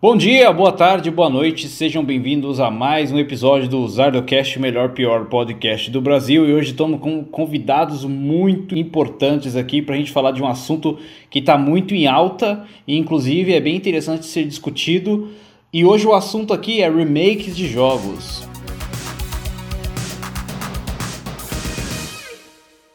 Bom dia, boa tarde, boa noite, sejam bem-vindos a mais um episódio do Zardocast, melhor pior podcast do Brasil. E hoje estamos com convidados muito importantes aqui para a gente falar de um assunto que está muito em alta e, inclusive, é bem interessante ser discutido. E hoje o assunto aqui é remakes de jogos.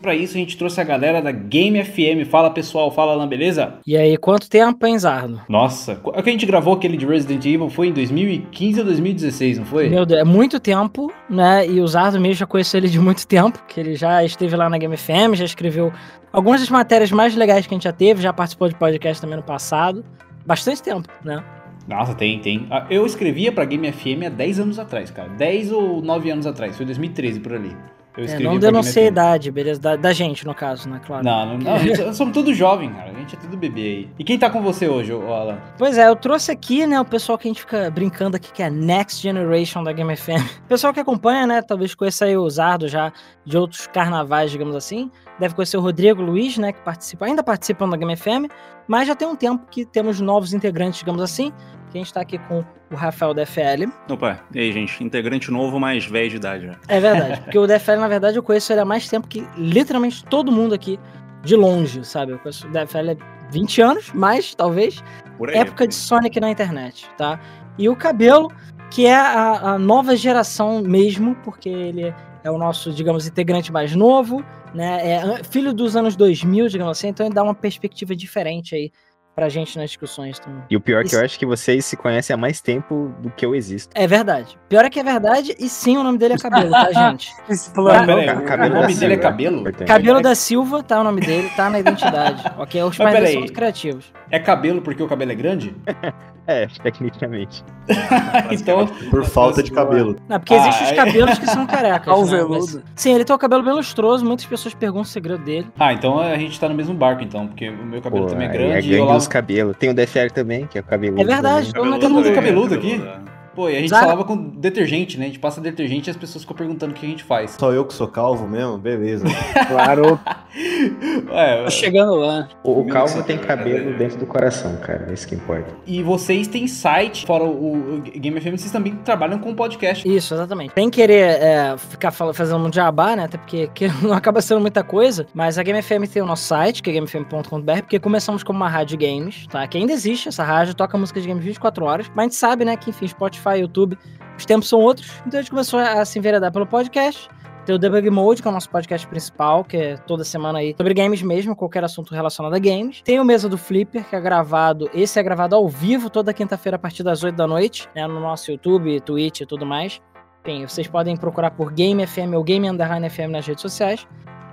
Para isso a gente trouxe a galera da Game FM. Fala pessoal, fala lá, beleza? E aí, quanto tempo, hein, Zardo? Nossa, é que a gente gravou aquele de Resident Evil foi em 2015 ou 2016, não foi? Meu Deus, é muito tempo, né? E o Zardo mesmo já conheceu ele de muito tempo, que ele já esteve lá na Game FM, já escreveu algumas das matérias mais legais que a gente já teve, já participou de podcast também no passado. Bastante tempo, né? Nossa, tem, tem. Ah, eu escrevia pra Game FM há 10 anos atrás, cara. 10 ou 9 anos atrás, foi 2013 por ali. Eu é, não denunciei a idade, beleza? Da, da, gente, no caso, né? Claro. Não, não, não gente, somos tudo jovem, cara. A gente é tudo bebê aí. E quem tá com você hoje, Alan? Pois é, eu trouxe aqui, né, o pessoal que a gente fica brincando aqui, que é Next Generation da Game FM. O pessoal que acompanha, né, talvez conheça aí o Zardo já de outros carnavais, digamos assim. Deve conhecer o Rodrigo Luiz, né, que participa, ainda participam da Game FM, mas já tem um tempo que temos novos integrantes, digamos assim que a gente tá aqui com o Rafael DFL. Opa, e aí, gente? Integrante novo, mas velho de idade. Já. É verdade, porque o DFL, na verdade, eu conheço ele há mais tempo que literalmente todo mundo aqui de longe, sabe? Eu conheço o DFL há 20 anos, mais, talvez. Aí, época de Sonic na internet, tá? E o Cabelo, que é a, a nova geração mesmo, porque ele é o nosso, digamos, integrante mais novo, né? É filho dos anos 2000, digamos assim, então ele dá uma perspectiva diferente aí pra gente nas discussões. Então, e o pior é que eu acho que vocês se conhecem há mais tempo do que eu existo. É verdade. Pior é que é verdade, e sim, o nome dele é Cabelo, tá, gente? Plano, peraí, o, cabelo o nome dele é Cabelo? Cabelo da Silva, tá o nome dele, tá na identidade. ok? Os pais são muito criativos. É cabelo porque o cabelo é grande? É, tecnicamente. então, por falta de cabelo. Não, porque existem ah, os cabelos que são carecas. né? Mas, sim, ele tem o cabelo bem lustroso, muitas pessoas perguntam o segredo dele. Ah, então a gente tá no mesmo barco, então, porque o meu cabelo Pô, também é grande. É grande Olavo... os cabelos. Tem o DFR também, que é o cabelo. É verdade, todo mundo é cabeludo aqui. Pô, e a gente Zara... falava com detergente, né? A gente passa detergente e as pessoas ficam perguntando o que a gente faz. Só eu que sou calvo mesmo? Beleza. claro. Ué, tá chegando lá. O, o calvo tem cabelo dentro do coração, cara. É isso que importa. E vocês têm site, fora o, o Game FM, vocês também trabalham com podcast. Isso, exatamente. Tem querer é, ficar fazendo um jabá, né? Até porque não acaba sendo muita coisa. Mas a Game FM tem o nosso site, que é gamefm.com.br, porque começamos como uma rádio games, tá? Que ainda existe essa rádio, toca música de games 24 horas. Mas a gente sabe, né, que enfim, Spotify Spotify, YouTube, os tempos são outros, então a gente começou a se enveredar pelo podcast. Tem o Debug Mode, que é o nosso podcast principal, que é toda semana aí sobre games mesmo, qualquer assunto relacionado a games. Tem o Mesa do Flipper, que é gravado, esse é gravado ao vivo toda quinta-feira a partir das 8 da noite, né, no nosso YouTube, Twitch e tudo mais. Enfim, vocês podem procurar por Game FM ou Game Underline FM nas redes sociais.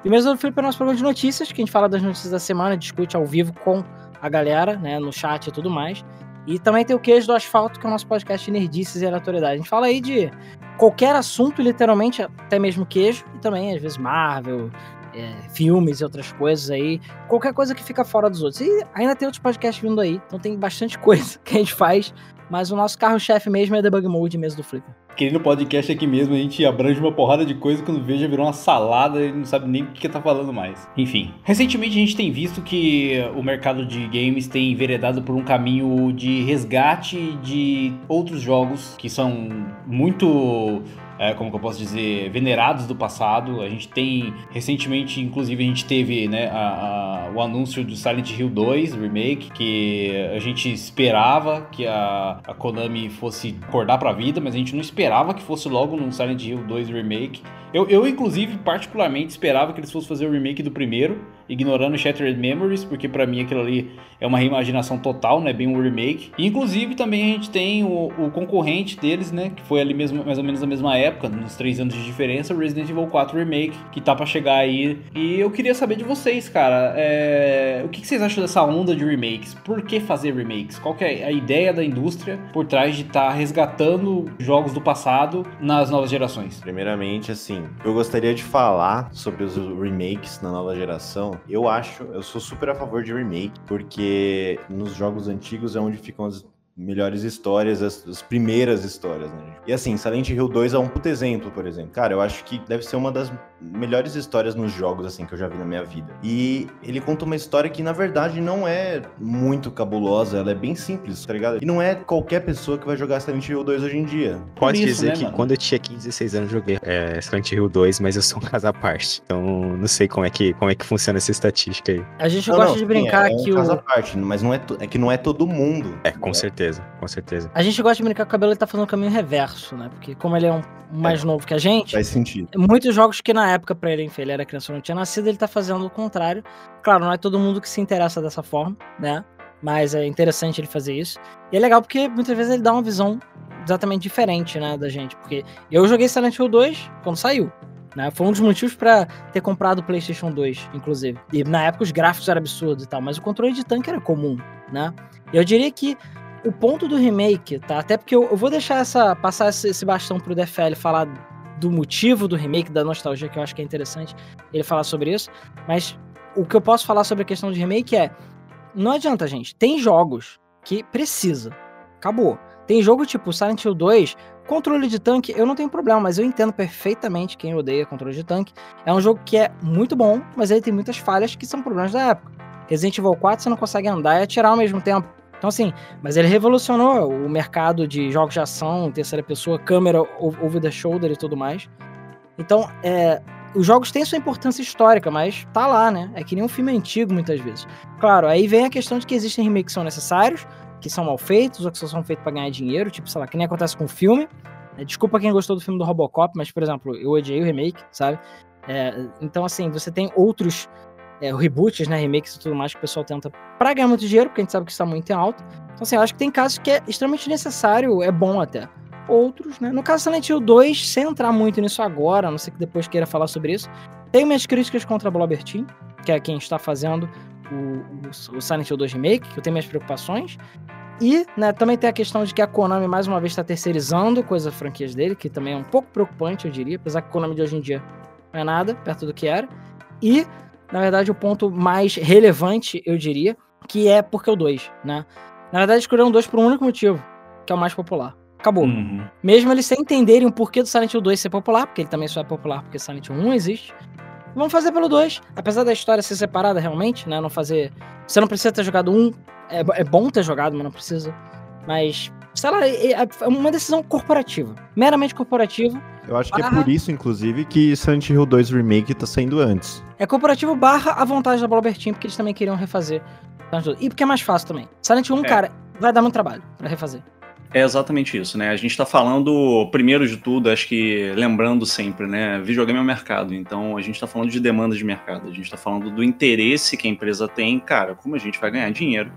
E o Mesa do Flipper é o nosso programa de notícias, que a gente fala das notícias da semana, discute ao vivo com a galera, né, no chat e tudo mais. E também tem o Queijo do Asfalto, que é o nosso podcast de nerdices e aleatoriedade. A gente fala aí de qualquer assunto, literalmente, até mesmo queijo, e também, às vezes, Marvel, é, filmes e outras coisas aí. Qualquer coisa que fica fora dos outros. E ainda tem outros podcasts vindo aí, então tem bastante coisa que a gente faz mas o nosso carro-chefe mesmo é Debug Mode mesmo do Flipper. Querendo podcast aqui mesmo, a gente abrange uma porrada de coisa quando veja virou uma salada e não sabe nem o que tá falando mais. Enfim, recentemente a gente tem visto que o mercado de games tem enveredado por um caminho de resgate de outros jogos que são muito é, como que eu posso dizer, venerados do passado. A gente tem, recentemente, inclusive, a gente teve né, a, a, o anúncio do Silent Hill 2 Remake, que a gente esperava que a, a Konami fosse acordar pra vida, mas a gente não esperava que fosse logo no Silent Hill 2 Remake. Eu, eu, inclusive, particularmente esperava que eles fossem fazer o remake do primeiro, ignorando Shattered Memories, porque para mim aquilo ali é uma reimaginação total, né? Bem um remake. E, inclusive, também a gente tem o, o, concorrente deles, né? Que foi ali mesmo, mais ou menos na mesma época, nos três anos de diferença, Resident Evil 4 Remake, que tá para chegar aí. E eu queria saber de vocês, cara, é... o que, que vocês acham dessa onda de remakes? Por que fazer remakes? Qual é a ideia da indústria por trás de estar tá resgatando jogos do passado nas novas gerações? Primeiramente, assim, eu gostaria de falar sobre os remakes na nova geração. Eu acho, eu sou super a favor de remake, porque nos jogos antigos é onde ficam as melhores histórias, as, as, primeiras histórias, né? E assim, Silent Hill 2 é um puto exemplo, por exemplo. Cara, eu acho que deve ser uma das melhores histórias nos jogos, assim, que eu já vi na minha vida. E ele conta uma história que, na verdade, não é muito cabulosa, ela é bem simples, tá ligado? E não é qualquer pessoa que vai jogar Silent Hill 2 hoje em dia. Pode isso, dizer né, que mano? quando eu tinha 15, 16 anos, eu joguei é, Silent Hill 2, mas eu sou um caso à parte. Então, não sei como é que, como é que funciona essa estatística aí. A gente Não, gosta não, de sim, brincar é, é um que caso à o. parte, mas não é, to- é que não é todo mundo. É, com certeza, com certeza. A gente gosta de brincar que o cabelo ele tá fazendo o caminho reverso, né? Porque como ele é um mais novo que a gente, Faz sentido. muitos jogos que na época pra ele, enfim, ele era criança não tinha nascido, ele tá fazendo o contrário. Claro, não é todo mundo que se interessa dessa forma, né? Mas é interessante ele fazer isso. E é legal porque muitas vezes ele dá uma visão exatamente diferente, né, da gente. Porque eu joguei Silent Hill 2 quando saiu. Né? Foi um dos motivos pra ter comprado o PlayStation 2, inclusive. E na época os gráficos eram absurdos e tal, mas o controle de tanque era comum, né? Eu diria que o ponto do remake, tá? Até porque eu, eu vou deixar essa passar esse, esse bastão pro DFL falar do motivo do remake, da nostalgia, que eu acho que é interessante ele falar sobre isso. Mas o que eu posso falar sobre a questão de remake é: não adianta, gente. Tem jogos que precisa. Acabou. Tem jogo tipo Silent Hill 2, controle de tanque, eu não tenho problema, mas eu entendo perfeitamente quem odeia controle de tanque. É um jogo que é muito bom, mas ele tem muitas falhas que são problemas da época. Resident Evil 4 você não consegue andar e atirar ao mesmo tempo. Então, assim, mas ele revolucionou o mercado de jogos de ação, terceira pessoa, câmera over the shoulder e tudo mais. Então, é, os jogos têm sua importância histórica, mas tá lá, né? É que nem um filme antigo, muitas vezes. Claro, aí vem a questão de que existem remakes que são necessários, que são mal feitos, ou que só são feitos pra ganhar dinheiro, tipo, sei lá, que nem acontece com o filme. É, Desculpa quem gostou do filme do Robocop, mas, por exemplo, eu odiei o remake, sabe? É, então, assim, você tem outros é, reboots, né, remakes e tudo mais que o pessoal tenta pra ganhar muito dinheiro, porque a gente sabe que isso tá muito em alta. Então, assim, eu acho que tem casos que é extremamente necessário, é bom até. Outros, né? No caso Silent Hill 2, sem entrar muito nisso agora, a não sei que depois queira falar sobre isso, tenho minhas críticas contra a Blobber Team, que é quem está fazendo o, o, o Silent Hill 2 Remake, que eu tenho minhas preocupações. E né, também tem a questão de que a Konami mais uma vez está terceirizando coisas franquias dele, que também é um pouco preocupante, eu diria, apesar que a Konami de hoje em dia não é nada perto do que era. E, na verdade, o ponto mais relevante, eu diria, que é porque o 2, né? Na verdade, escolheram o 2 por um único motivo, que é o mais popular. Acabou. Uhum. Mesmo eles sem entenderem o porquê do Silent Hill 2 ser popular, porque ele também só é popular porque Silent Hill 1 existe. Vamos fazer pelo 2. Apesar da história ser separada realmente, né? Não fazer. Você não precisa ter jogado um. É, é bom ter jogado, mas não precisa. Mas, sei lá, é, uma decisão corporativa. Meramente corporativa. Eu acho que é por isso, inclusive, que Silent Hill 2 Remake tá saindo antes. É corporativo barra a vontade da Blobber Team, porque eles também queriam refazer. Silent Hill. E porque é mais fácil também. Silent Hill 1, É. cara, vai dar muito trabalho pra refazer. É exatamente isso, né? A gente tá falando, primeiro de tudo, acho que lembrando sempre, né? Videogame é um mercado, então a gente tá falando de demandas de mercado, a gente tá falando do interesse que a empresa tem, cara, como a gente vai ganhar dinheiro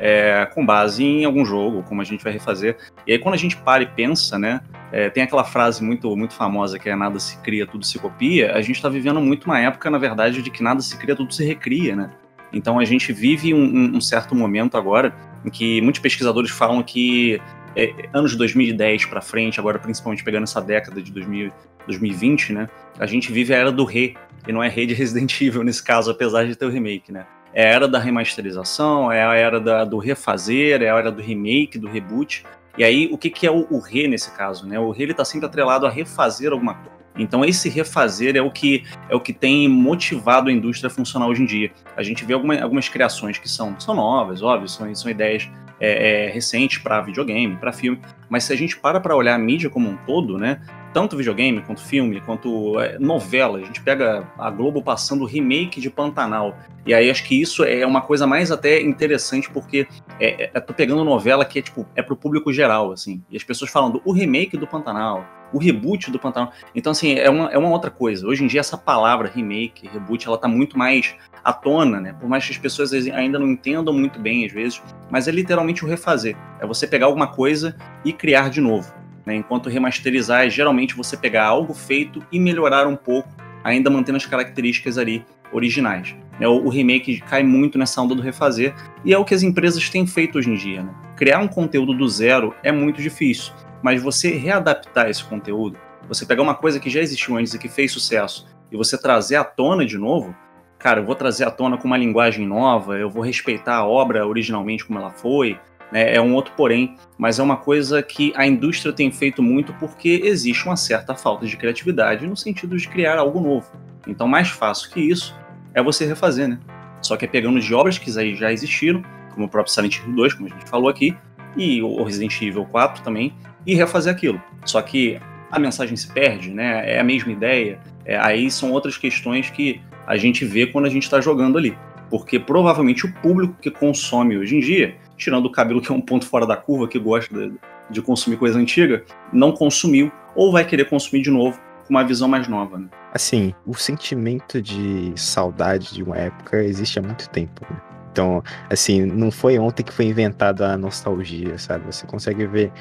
é, com base em algum jogo, como a gente vai refazer. E aí quando a gente para e pensa, né? é, tem aquela frase muito, muito famosa que é nada se cria, tudo se copia. A gente tá vivendo muito uma época, na verdade, de que nada se cria, tudo se recria, né? Então a gente vive um, um- certo momento agora em que muitos pesquisadores falam que é, anos de 2010 para frente, agora principalmente pegando essa década de 2000, 2020, né? A gente vive a era do re, e não é re de Resident Evil nesse caso, apesar de ter o remake, né? É a era da remasterização, é a era da- do refazer, é a era do remake, do reboot. E aí, o que, que é o, o re nesse caso, né? O re ele tá sempre atrelado a refazer alguma coisa. Então, esse refazer é o que é o que tem motivado a indústria a funcionar hoje em dia. A gente vê alguma, algumas criações que são, são novas, óbvio, são, são ideias é, é, recentes para videogame, para filme, mas se a gente para para olhar a mídia como um todo, né? Tanto videogame, quanto filme, quanto é, novela, a gente pega a Globo passando o remake de Pantanal. E aí acho que isso é uma coisa mais até interessante, porque é, é, tô pegando novela que é tipo, é pro público geral, assim. E as pessoas falando o remake do Pantanal, o reboot do Pantanal. Então, assim, é uma, é uma outra coisa. Hoje em dia, essa palavra remake, reboot, ela tá muito mais à tona, né? Por mais que as pessoas ainda não entendam muito bem, às vezes, mas é literalmente o refazer. É você pegar alguma coisa e criar de novo. Né? Enquanto remasterizar é geralmente você pegar algo feito e melhorar um pouco, ainda mantendo as características ali originais. Né? O, o remake cai muito nessa onda do refazer, e é o que as empresas têm feito hoje em dia. Né? Criar um conteúdo do zero é muito difícil, mas você readaptar esse conteúdo, você pegar uma coisa que já existiu antes e que fez sucesso, e você trazer à tona de novo, cara, eu vou trazer à tona com uma linguagem nova, eu vou respeitar a obra originalmente como ela foi, né? é um outro porém, mas é uma coisa que a indústria tem feito muito porque existe uma certa falta de criatividade no sentido de criar algo novo. Então, mais fácil que isso é você refazer, né? Só que é pegando de obras que já existiram, como o próprio Silent Hill 2, como a gente falou aqui, e o Resident Evil 4 também, e refazer aquilo. Só que a mensagem se perde, né? É a mesma ideia. É, aí são outras questões que a gente vê quando a gente está jogando ali. Porque provavelmente o público que consome hoje em dia, tirando o cabelo que é um ponto fora da curva, que gosta de, de consumir coisa antiga, não consumiu ou vai querer consumir de novo com uma visão mais nova. Né? Assim, o sentimento de saudade de uma época existe há muito tempo. Né? Então, assim, não foi ontem que foi inventada a nostalgia, sabe? Você consegue ver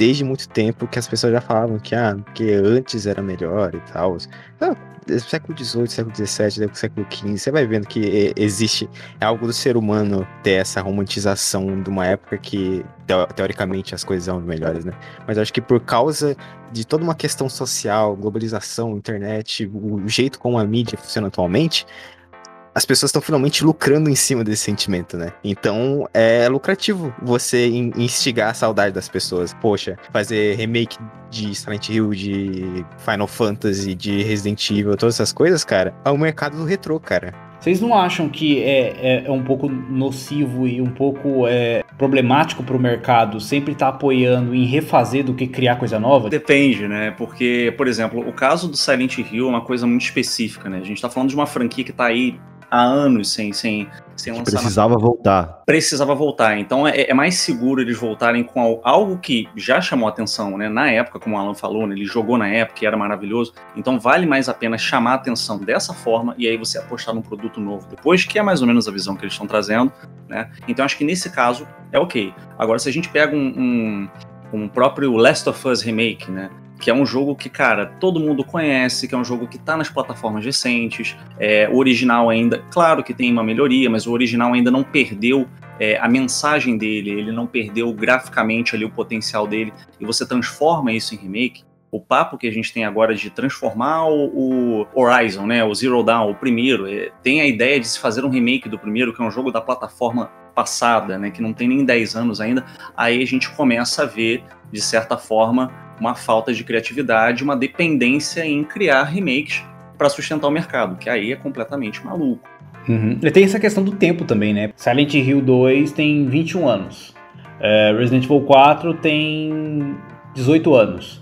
desde muito tempo que as pessoas já falavam que, ah, que antes era melhor e tal. Então, século XVIII, século XVII, século XV, você vai vendo que existe é algo do ser humano ter essa romantização de uma época que teoricamente as coisas eram melhores, né? Mas acho que por causa de toda uma questão social, globalização, internet, o jeito como a mídia funciona atualmente, as pessoas estão finalmente lucrando em cima desse sentimento, né? Então é lucrativo você instigar a saudade das pessoas. Poxa, fazer remake de Silent Hill, de Final Fantasy, de Resident Evil, todas essas coisas, cara, é o mercado do retrô, cara. Vocês não acham que é, é, é, um pouco nocivo e um pouco é, problemático para o mercado sempre estar tá apoiando em refazer do que criar coisa nova? Depende, né? Porque, por exemplo, o caso do Silent Hill é uma coisa muito específica, né? A gente está falando de uma franquia que está aí há anos sem, sem, sem lançar. Precisava na... voltar. Precisava voltar. Então é, é, mais seguro eles voltarem com algo que já chamou atenção, né? Na época, como o Alan falou, né? ele jogou na época e era maravilhoso. Então vale mais a pena chamar a atenção dessa forma e aí você apostar num produto novo depois, que é mais ou menos a visão que eles estão trazendo, né? Então acho que nesse caso é ok. Agora, se a gente pega um, um, um próprio Last of Us Remake, né? Que é um jogo que, cara, todo mundo conhece, que é um jogo que tá nas plataformas recentes. É, o original ainda, claro que tem uma melhoria, mas o original ainda não perdeu é, a mensagem dele, ele não perdeu graficamente ali o potencial dele, e você transforma isso em remake. O papo que a gente tem agora de transformar o, o Horizon, né, o Zero Dawn, o primeiro, é, tem a ideia de se fazer um remake do primeiro, que é um jogo da plataforma passada, né, que não tem nem 10 anos ainda, aí a gente começa a ver, de certa forma, uma falta de criatividade, uma dependência em criar remakes para sustentar o mercado, que aí é completamente maluco. Uhum. E tem essa questão do tempo também, né? Silent Hill 2 tem 21 anos. É, Resident Evil 4 tem 18 anos.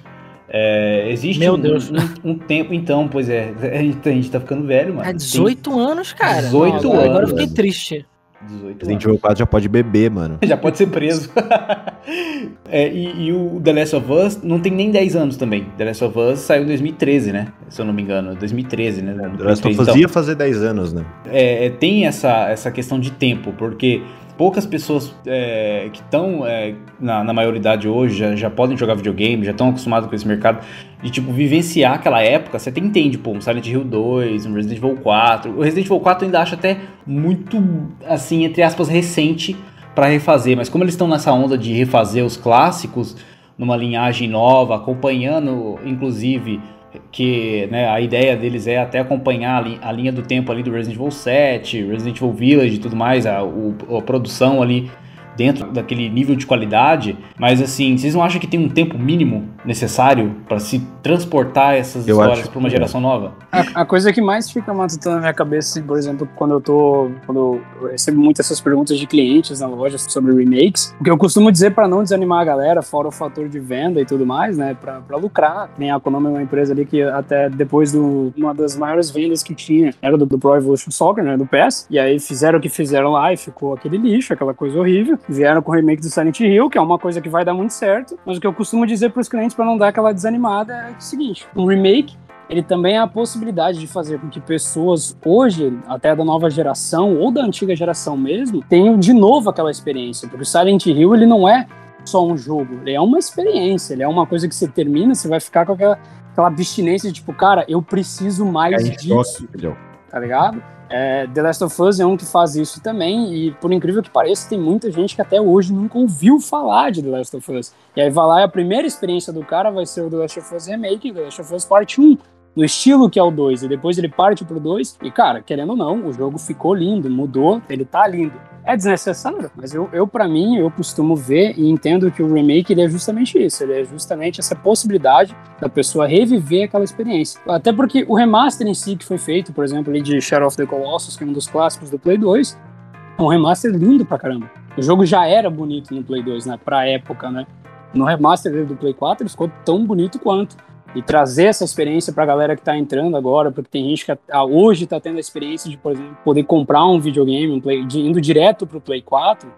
É, existe Meu um, Deus. Um, um, tempo, então, pois é, a gente tá ficando velho, mano. É 18 tem anos, cara. 18 Nossa, anos. Agora eu fiquei triste. 18 Resident Evil 4 já pode beber, mano. já pode ser preso. é, e, e, o The Last of Us não tem nem 10 anos também. The Last of Us saiu em 2013, né? Se eu não me engano. 2013, né? The Last of Us então, ia fazer 10 anos, né? É, é, tem essa, essa questão de tempo, porque poucas pessoas é, que estão é, na, na maioridade hoje já, já, podem jogar videogame, já estão acostumados com esse mercado, de tipo, vivenciar aquela época, você até entende, pô, um Silent Hill 2, um Resident Evil 4. O Resident Evil 4 eu ainda acho até muito, assim, entre aspas, recente para refazer, mas como eles estão nessa onda de refazer os clássicos numa linhagem nova, acompanhando, inclusive, que né, a ideia deles é até acompanhar a, linha do tempo ali do Resident Evil 7, Resident Evil Village e tudo mais, a, a produção ali dentro daquele nível de qualidade, mas assim, vocês não acham que tem um tempo mínimo necessário para se transportar essas eu histórias para uma geração nova? A, a, coisa que mais fica matutando na minha cabeça, assim, por exemplo, quando eu tô, quando eu recebo muitas essas perguntas de clientes na loja sobre remakes, o que eu costumo dizer para não desanimar a galera, fora o fator de venda e tudo mais, né, para lucrar. Nem a Konami é uma empresa ali que até depois do uma das maiores vendas que tinha era do, do Pro Evolution Soccer, né, do PES, e aí fizeram o que fizeram lá e ficou aquele lixo, aquela coisa horrível vieram com o remake do Silent Hill, que é uma coisa que vai dar muito certo, mas o que eu costumo dizer para os clientes para não dar aquela desanimada é o seguinte: um remake ele também é a possibilidade de fazer com que pessoas hoje, até da nova geração ou da antiga geração mesmo, tenham de novo aquela experiência, porque o Silent Hill ele não é só um jogo, ele é uma experiência, ele é uma coisa que você termina, você vai ficar com aquela, aquela abstinência de tipo, cara, eu preciso mais é disso, tá ligado? É, The Last of Us é um que faz isso também, e por incrível que pareça, tem muita gente que até hoje nunca ouviu falar de The Last of Us. E aí vai lá e a primeira experiência do cara vai ser o The Last of Us Remake, The Last of Us Part 1. No estilo que é o 2, e depois ele parte pro 2, e cara, querendo ou não, o jogo ficou lindo, mudou, ele tá lindo. É desnecessário, mas eu, eu para mim, eu costumo ver e entendo que o remake ele é justamente isso, ele é justamente essa possibilidade da pessoa reviver aquela experiência. Até porque o remaster em si que foi feito, por exemplo, ali de Shadow of the Colossus, que é um dos clássicos do Play 2, é um remaster lindo pra caramba. O jogo já era bonito no Play 2, né, pra época, né? No remaster do Play 4 ele ficou tão bonito quanto e trazer essa experiência para a galera que está entrando agora, porque tem gente que hoje está tendo a experiência de, por exemplo, poder comprar um videogame, um play, de, indo direto para o Play 4,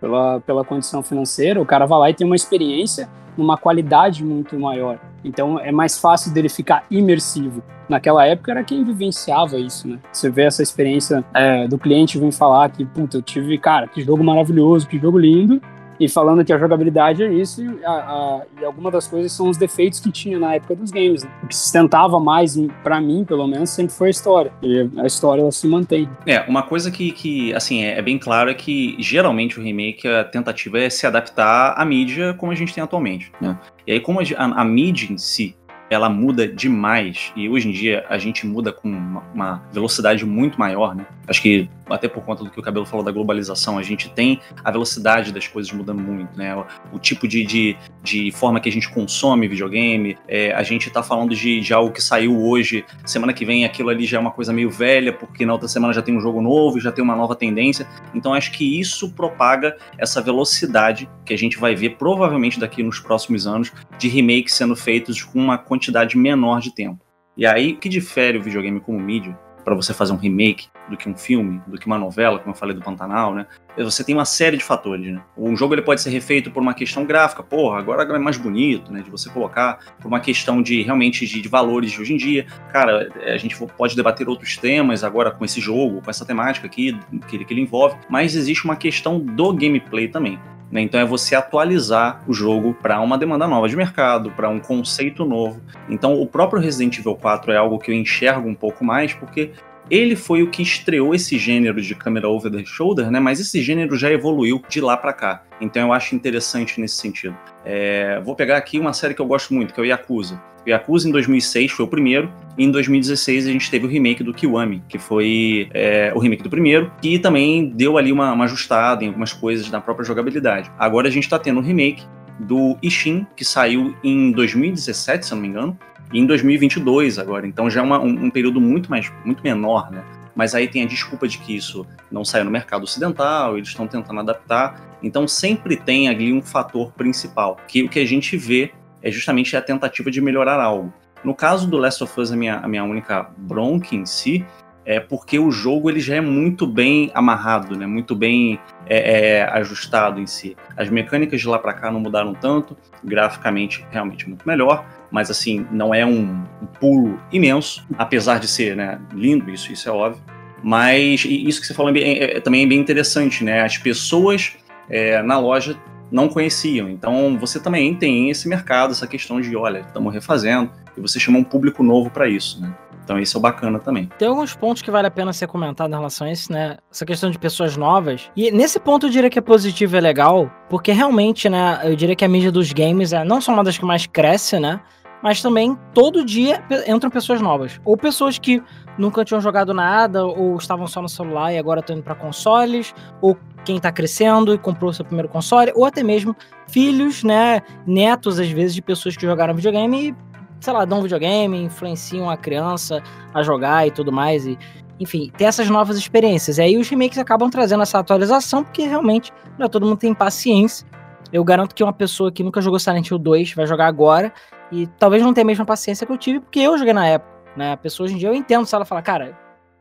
pela, pela condição financeira, o cara vai lá e tem uma experiência numa qualidade muito maior. Então é mais fácil dele ficar imersivo. Naquela época era quem vivenciava isso, né? Você vê essa experiência é, do cliente vir falar que, puta, eu tive, cara, que jogo maravilhoso, que jogo lindo, e falando que a jogabilidade é isso, e, a, a, e alguma das coisas são os defeitos que tinha na época dos games. Né? O que sustentava mais, para mim, pelo menos, sempre foi a história. E a história ela se mantém. É, uma coisa que, que assim, é, é bem claro é que geralmente o remake, a tentativa é se adaptar à mídia como a gente tem atualmente. Né? E aí, como a, a, a mídia em si ela muda demais e hoje em dia a gente muda com uma, uma, velocidade muito maior, né? Acho que até por conta do que o Cabelo falou da globalização, a gente tem a velocidade das coisas mudando muito, né? O, o tipo de, de, de, forma que a gente consome videogame, é, a gente tá falando de, de, algo que saiu hoje, semana que vem aquilo ali já é uma coisa meio velha, porque na outra semana já tem um jogo novo, já tem uma nova tendência. Então acho que isso propaga essa velocidade que a gente vai ver provavelmente daqui nos próximos anos de remakes sendo feitos com uma quantidade menor de tempo. E aí, o que difere o videogame como mídia para você fazer um remake do que um filme, do que uma novela, como eu falei do Pantanal, né? Você tem uma série de fatores, né? Um jogo ele pode ser refeito por uma questão gráfica, porra, agora é mais bonito, né? De você colocar, por uma questão de realmente de, de valores de hoje em dia. Cara, é, a gente pode debater outros temas agora com esse jogo, com essa temática aqui que ele, que ele envolve, mas existe uma questão do gameplay também. Né? Então é você atualizar o jogo para uma demanda nova de mercado, para um conceito novo. Então o próprio Resident Evil 4 é algo que eu enxergo um pouco mais, porque ele foi o que estreou esse gênero de câmera over the shoulder, né? Mas esse gênero já evoluiu de lá para cá. Então eu acho interessante nesse sentido. É, vou pegar aqui uma série que eu gosto muito, que é o Yakuza. O Yakuza em 2006 foi o primeiro, e em 2016 a gente teve o remake do Kiwami, que foi é, o remake do primeiro, que também deu ali uma, uma ajustada em algumas coisas na própria jogabilidade. Agora a gente está tendo o remake do Ishin, que saiu em 2017, se não me engano, e em 2022 agora. Então já é uma, um, um período muito mais muito menor, né? Mas aí tem a desculpa de que isso não saiu no mercado ocidental, eles estão tentando adaptar. Então sempre tem ali um fator principal, que o que a gente vê é justamente a tentativa de melhorar algo. No caso do Last of Us, a minha, a minha única bronca em si é porque o jogo ele já é muito bem amarrado, né? muito bem é, é, ajustado em si. As mecânicas de lá para cá não mudaram tanto, graficamente realmente muito melhor, mas assim, não é um, um pulo imenso, apesar de ser né, lindo, isso, isso é óbvio. Mas isso que você falou é, é, é, também é bem interessante, né? As pessoas é, na loja não conheciam. Então você também tem esse mercado, essa questão de, olha, estamos refazendo, e você chama um público novo para isso, né? Então isso é bacana também. Tem alguns pontos que vale a pena ser comentado em relação a isso, né? Essa questão de pessoas novas. E nesse ponto eu diria que é positivo e é legal, porque realmente, né, eu diria que a mídia dos games é não só uma das que mais cresce, né? Mas também todo dia entram pessoas novas. Ou pessoas que nunca tinham jogado nada, ou estavam só no celular e agora estão indo para consoles, ou quem está crescendo e comprou seu primeiro console, ou até mesmo filhos, né, netos às vezes de pessoas que jogaram videogame e sei lá, dão um videogame, influenciam a criança a jogar e tudo mais. E, enfim, ter essas novas experiências. E aí os remakes acabam trazendo essa atualização, porque realmente não é todo mundo tem paciência. Eu garanto que uma pessoa que nunca jogou Silent Hill 2 vai jogar agora e talvez não tenha a mesma paciência que eu tive, porque eu joguei na época. Né? A pessoa hoje em dia eu entendo se ela falar, cara,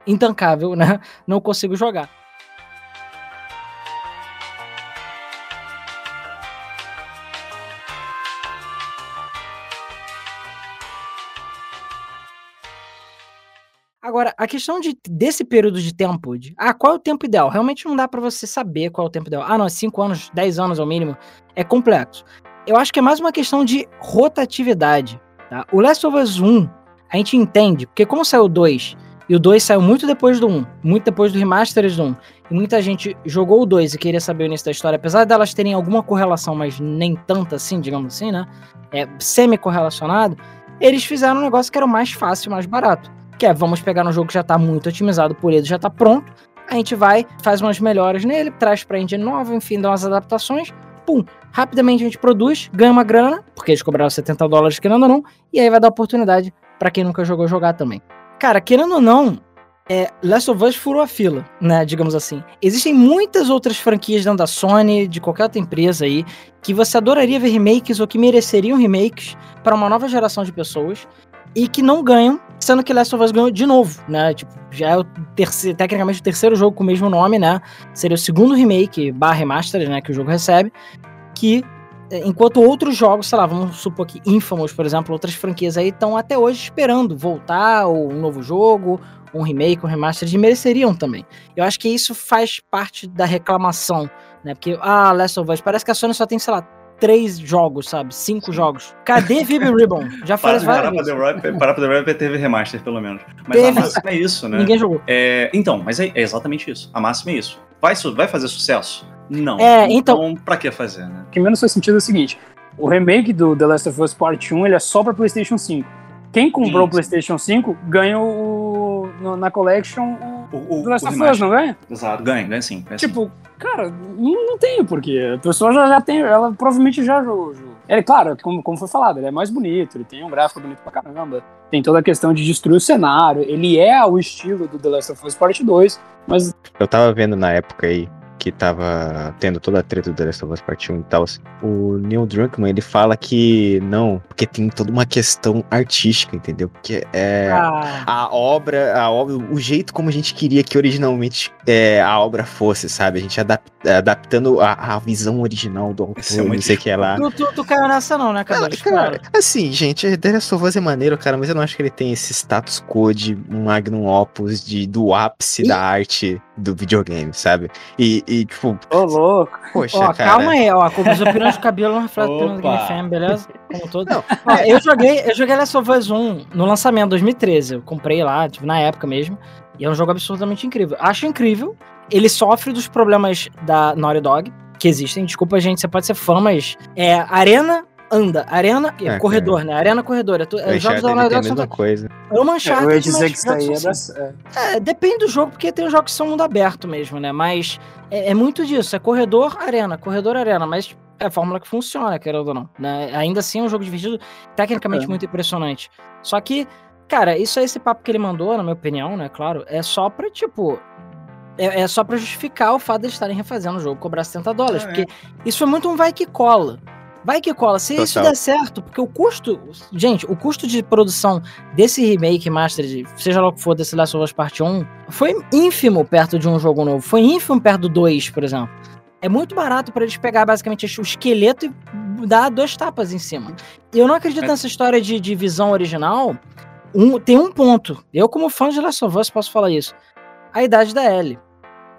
intancável, né? Não consigo jogar. Agora, a questão de, desse período de tempo, de, ah, qual é o tempo ideal? Realmente não dá para você saber qual é o tempo ideal. Ah, não, 5 anos, 10 anos ao mínimo. É complexo. Eu acho que é mais uma questão de rotatividade. Tá? O Last of Us 1, a gente entende, porque como saiu o 2, e o 2 saiu muito depois do 1, muito depois do remaster do 1, e muita gente jogou o 2 e queria saber o início da história, apesar delas terem alguma correlação, mas nem tanta assim, digamos assim, né? É semi-correlacionado eles fizeram um negócio que era o mais fácil, mais barato. Que é, vamos pegar um jogo que já tá muito otimizado por ele, já tá pronto, a gente vai, faz umas melhoras nele, traz pra engine nova, enfim, dá umas adaptações, pum, rapidamente a gente produz, ganha uma grana, porque eles cobraram 70 dólares querendo ou não, e aí vai dar oportunidade para quem nunca jogou jogar também. Cara, querendo ou não, é, Last of Us furou a fila, né, digamos assim. Existem muitas outras franquias dentro da Sony, de qualquer outra empresa aí, que você adoraria ver remakes ou que mereceriam remakes para uma nova geração de pessoas e que não ganham, sendo que Last of Us ganhou de novo, né? Tipo, já é o terceiro, tecnicamente o terceiro jogo com o mesmo nome, né? Seria o segundo remake barra remaster, né, que o jogo recebe, que é, enquanto outros jogos, sei lá, vamos supor que Infamous, por exemplo, outras franquias aí estão até hoje esperando voltar ou um novo jogo, um remake, um remaster, e mereceriam também. Eu acho que isso faz parte da reclamação, né? Porque, ah, Last of Us, parece que a Sony só tem, sei lá, três jogos, sabe? Cinco jogos. Cadê Vibe Ribbon? Já isso para, várias para, vezes. The Rock, para The Rock teve remaster, pelo menos. Mas Teve. a máxima é isso, né? Ninguém jogou. É, então, mas é, é exatamente isso. A máxima é isso. Vai, vai fazer sucesso? Não. É, então- pra que fazer, né? O que menos faz sentido é o seguinte: o remake do The Last of Us Part 1 ele é só pra PlayStation 5. Quem comprou o. PlayStation 5 ganha o, no- na Collection o O, o, The Last of Us, não ganha? Exato, ganha, ganha sim. ganha sim. Tipo, cara, não, não tem porquê. A pessoa já, já tem, ela provavelmente já jogou. o jogo. É claro, como, como foi falado, ele é mais bonito, ele tem um gráfico bonito pra caramba, tem toda a questão de destruir o cenário, ele é o estilo do The Last of Us Part 2, mas Eu tava vendo na época aí que tava tendo toda a treta do The Last of Us Part 1 e tal. O Neil Druckmann, ele fala que não, porque tem toda uma questão artística, entendeu? Porque é Ah, a obra, a obra, o jeito como a gente queria que originalmente é, a obra fosse, sabe? A gente adap- adaptando a, a visão original do Isso é autor, não sei o que é lá. tu, tu, tu caiu nessa não, né, cara? Cara, cara, assim, gente, The Last of Us é maneiro, cara, mas eu não acho que ele tem esse status quo de um magnum opus de, do ápice E- da arte do videogame, sabe? E, e, tipo, ô louco. poxa, Ó, cara. calma aí, ó. Como os opiniões do cabelo não refletem a opinião do. Game FM, beleza? Como todo. Não, Ó, eu joguei, eu joguei Last of Us 1 no lançamento 2013. Eu comprei lá, tipo, na época mesmo. E é um jogo absolutamente incrível. Acho incrível. Ele sofre dos problemas da Naughty Dog, que existem. Desculpa, gente, você pode ser fã, mas é arena. Anda, arena, é, É, corredor, né? Arena, corredor. É tu, é, jogos da Naughty a Dog são mesma coisa. é uma Uncharted, eu ia dizer mas que isso aí jogos é, são da, é. é, depende do jogo, porque tem jogos que são mundo aberto mesmo, né? Mas é, é muito disso, é corredor, arena, corredor, arena, mas é a fórmula que funciona, querendo ou não. Né? Ainda assim é um jogo divertido, tecnicamente É. muito impressionante. Só que, cara, isso é esse papo que ele mandou, na minha opinião, né? Claro, é só pra, tipo. É, é só pra justificar o fato de eles estarem refazendo o jogo, cobrar 70 dólares. É, porque isso foi muito um vai que cola. Vai que cola. Se isso Total. der certo, porque o custo. Gente, o custo de produção desse remake, master, de- seja lá o que for, desse Last of Us Part 1, foi ínfimo perto de um jogo novo. Foi ínfimo perto do 2, por exemplo. É muito barato pra eles pegar basicamente o esqueleto e dar dois tapas em cima. Eu não acredito É. nessa história de, de visão original. Um- tem um ponto. Eu, como fã de Last of Us, posso falar isso. A idade da Ellie.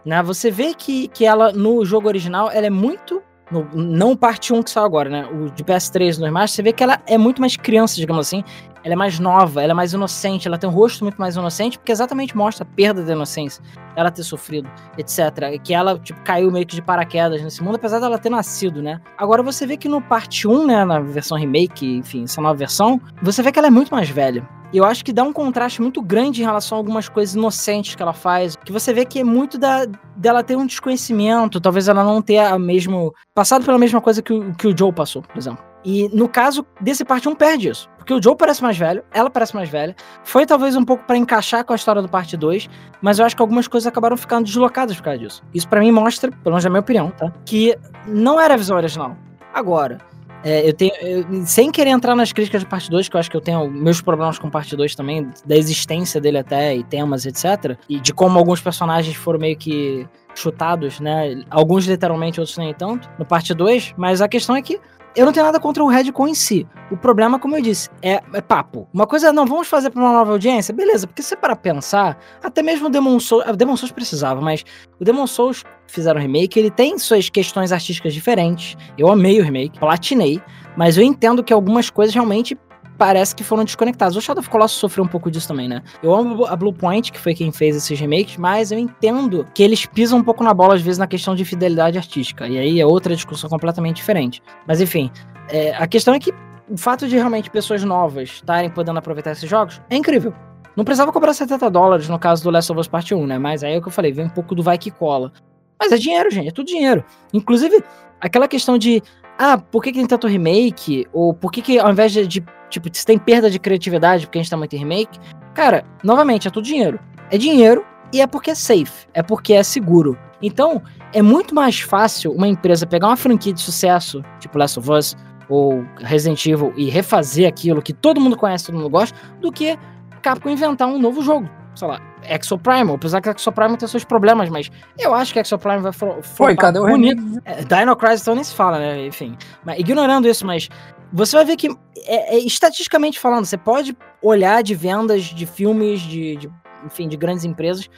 Né? Você vê que, que ela, no jogo original, ela é muito. No- não parte 1 que saiu agora, né? O de PS3 no remaster, você vê que ela é muito mais criança, digamos assim. Ela é mais nova, ela é mais inocente, ela tem um rosto muito mais inocente, porque exatamente mostra a perda da inocência, ela ter sofrido, etc. E que ela, tipo, caiu meio que de paraquedas nesse mundo, apesar dela ter nascido, né? Agora você vê que no parte 1, né, na versão remake, enfim, essa nova versão, você vê que ela é muito mais velha. Eu acho que dá um contraste muito grande em relação a algumas coisas inocentes que ela faz, que você vê que é muito da, dela ter um desconhecimento, talvez ela não ter a mesmo passado pela mesma coisa que o, que o Joe passou, por exemplo. E no caso desse parte 1 perde isso, porque o Joe parece mais velho, ela parece mais velha. Foi talvez um pouco pra encaixar com a história do parte 2, mas eu acho que algumas coisas acabaram ficando deslocadas por causa disso. Isso pra mim mostra, pelo menos na minha opinião, tá? Que não era a visão original. Agora, é, eu tenho. eu- sem querer entrar nas críticas de parte 2, que eu acho que eu tenho meus problemas com parte 2 também, da existência dele até, e temas, etc. E de como alguns personagens foram meio que chutados, né? Alguns literalmente, outros nem tanto, no parte 2. Mas a questão é que eu não tenho nada contra o Redcon em si. O problema, como eu disse, é, é papo. Uma coisa é, não, vamos fazer pra uma nova audiência? Beleza, porque se você para pensar, até mesmo o Demon Souls, o Demon Souls precisava, mas o Demon Souls fizeram remake, ele tem suas questões artísticas diferentes. Eu amei o remake, platinei, mas eu entendo que algumas coisas realmente parece que foram desconectadas. O Shadow of Colossus sofreu um pouco disso também, né? Eu amo a Bluepoint, que foi quem fez esses remakes, mas eu entendo que eles pisam um pouco na bola às vezes na questão de fidelidade artística. E aí é outra discussão completamente diferente. Mas enfim, é, a questão é que o fato de realmente pessoas novas estarem podendo aproveitar esses jogos é incrível. Não precisava cobrar 70 dólares no caso do Last of Us Part 1, né? Mas aí é o que eu falei, vem um pouco do vai que cola. Mas é dinheiro, gente, é tudo dinheiro. Inclusive, aquela questão de, ah, por que, que tanto remake? Ou por que, que ao invés de tipo, se tem perda de criatividade porque a gente tá muito em remake? Cara, novamente, é tudo dinheiro. É dinheiro e é porque é safe, é porque é seguro. Então, é muito mais fácil uma empresa pegar uma franquia de sucesso, tipo Last of Us ou Resident Evil, e refazer aquilo que todo mundo conhece, todo mundo gosta, do que Capcom inventar um novo jogo. Sei lá, Exoprimal, apesar que Exoprimal tem seus problemas, mas eu acho que Exoprimal vai for, Foi, cadê o bonito. É, Dino Crisis então nem se fala, né? Enfim. Mas, ignorando isso, mas você vai ver que, é, é, estatisticamente falando, você pode olhar de vendas de filmes, de, de, enfim, de grandes empresas.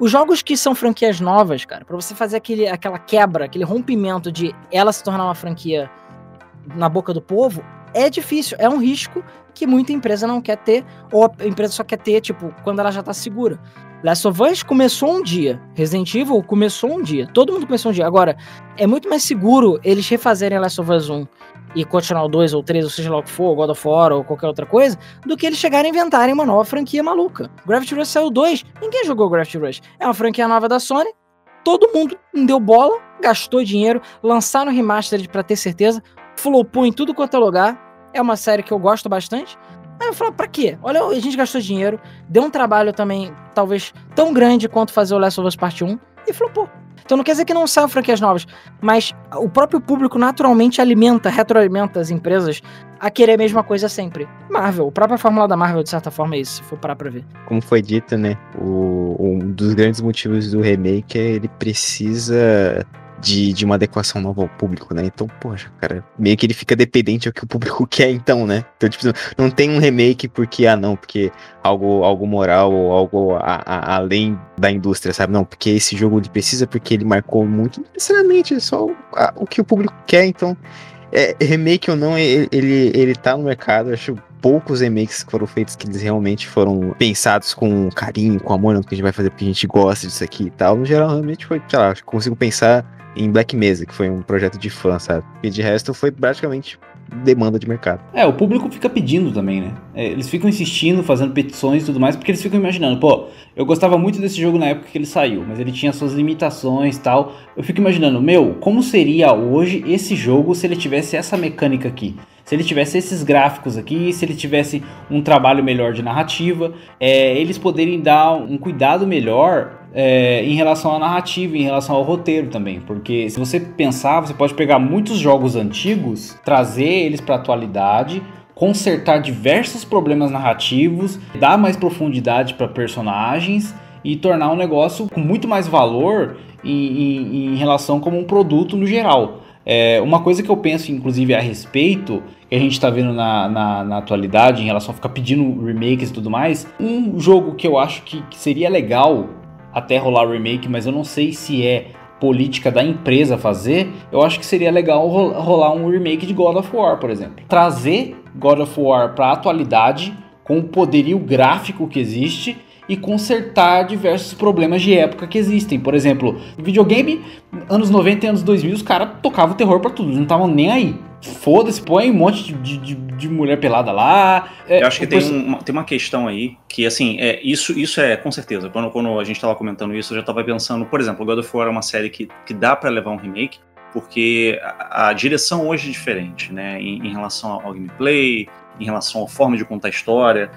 Os jogos que são franquias novas, cara, para você fazer aquele, aquela quebra, aquele rompimento de ela se tornar uma franquia na boca do povo, é difícil, é um risco que muita empresa não quer ter, ou a empresa só quer ter, tipo, quando ela já tá segura. Last of Us começou um dia, Resident Evil começou um dia, todo mundo começou um dia. Agora, é muito mais seguro eles refazerem Last of Us 1 e continuar o 2 ou 3, ou seja lá o que for, God of War ou qualquer outra coisa, do que eles chegarem a inventarem uma nova franquia maluca. Gravity Rush saiu 2, ninguém jogou Gravity Rush. É uma franquia nova da Sony, todo mundo deu bola, gastou dinheiro, lançaram remastered para ter certeza, flopou em tudo quanto é lugar. É uma série que eu gosto bastante. Aí eu falo, pra quê? Olha, a gente gastou dinheiro, deu um trabalho também, talvez, tão grande quanto fazer o Last of Us Part 1 e flopou. Então não quer dizer que não saiam franquias novas, mas o próprio público naturalmente alimenta, retroalimenta as empresas a querer a mesma coisa sempre. Marvel, a própria fórmula da Marvel, de certa forma, é isso, se for parar pra ver. Como foi dito, né? O, um dos grandes motivos do remake é ele precisa de, de uma adequação nova ao público, né? Então, poxa, cara, meio que ele fica dependente ao que o público quer, então, né? Então, tipo, não tem um remake porque, ah, não, porque algo, algo moral ou algo a, a, além da indústria, sabe? Não, porque esse jogo ele precisa porque ele marcou muito, não necessariamente, é só o, a, o que o público quer, então. É, remake ou não, ele, ele, ele tá no mercado, acho poucos remakes que foram feitos que eles realmente foram pensados com carinho, com amor, não, que a gente vai fazer porque a gente gosta disso aqui e tal. No geral, realmente foi, sei lá, consigo pensar em Black Mesa, que foi um projeto de fã, sabe? E de resto foi praticamente demanda de mercado. É, o público fica pedindo também, né? É, eles ficam insistindo, fazendo petições e tudo mais, porque eles ficam imaginando, pô, eu gostava muito desse jogo na época que ele saiu, mas ele tinha suas limitações tal. Eu fico imaginando, meu, como seria hoje esse jogo se ele tivesse essa mecânica aqui? Se ele tivesse esses gráficos aqui, se ele tivesse um trabalho melhor de narrativa, é, eles poderem dar um cuidado melhor é, em relação à narrativa, em relação ao roteiro também, porque se você pensar, você pode pegar muitos jogos antigos, trazer eles para a atualidade, consertar diversos problemas narrativos, dar mais profundidade para personagens e tornar um negócio com muito mais valor em, em, em relação como um produto no geral. É, uma coisa que eu penso, inclusive, a respeito, que a gente está vendo na, na, na, atualidade, em relação a ficar pedindo remakes e tudo mais, um jogo que eu acho que, que seria legal até rolar remake, mas eu não sei se é política da empresa fazer, eu acho que seria legal rolar um remake de God of War, por exemplo. Trazer God of War para a atualidade com o poderio gráfico que existe e consertar diversos problemas de época que existem. Por exemplo, videogame, anos 90 e anos 2000, os caras tocavam terror para tudo, não estavam nem aí. Foda-se, põe um monte de, de, de mulher pelada lá. É, Eu acho que tem, uma, tem uma questão aí que, assim, é, isso, isso é com certeza. Quando, quando a gente tava comentando isso, eu já tava pensando, por exemplo, God of War é uma série que, que dá para levar um remake, porque a, a, direção hoje é diferente, né? Em, em relação ao gameplay, em relação à forma de contar a história.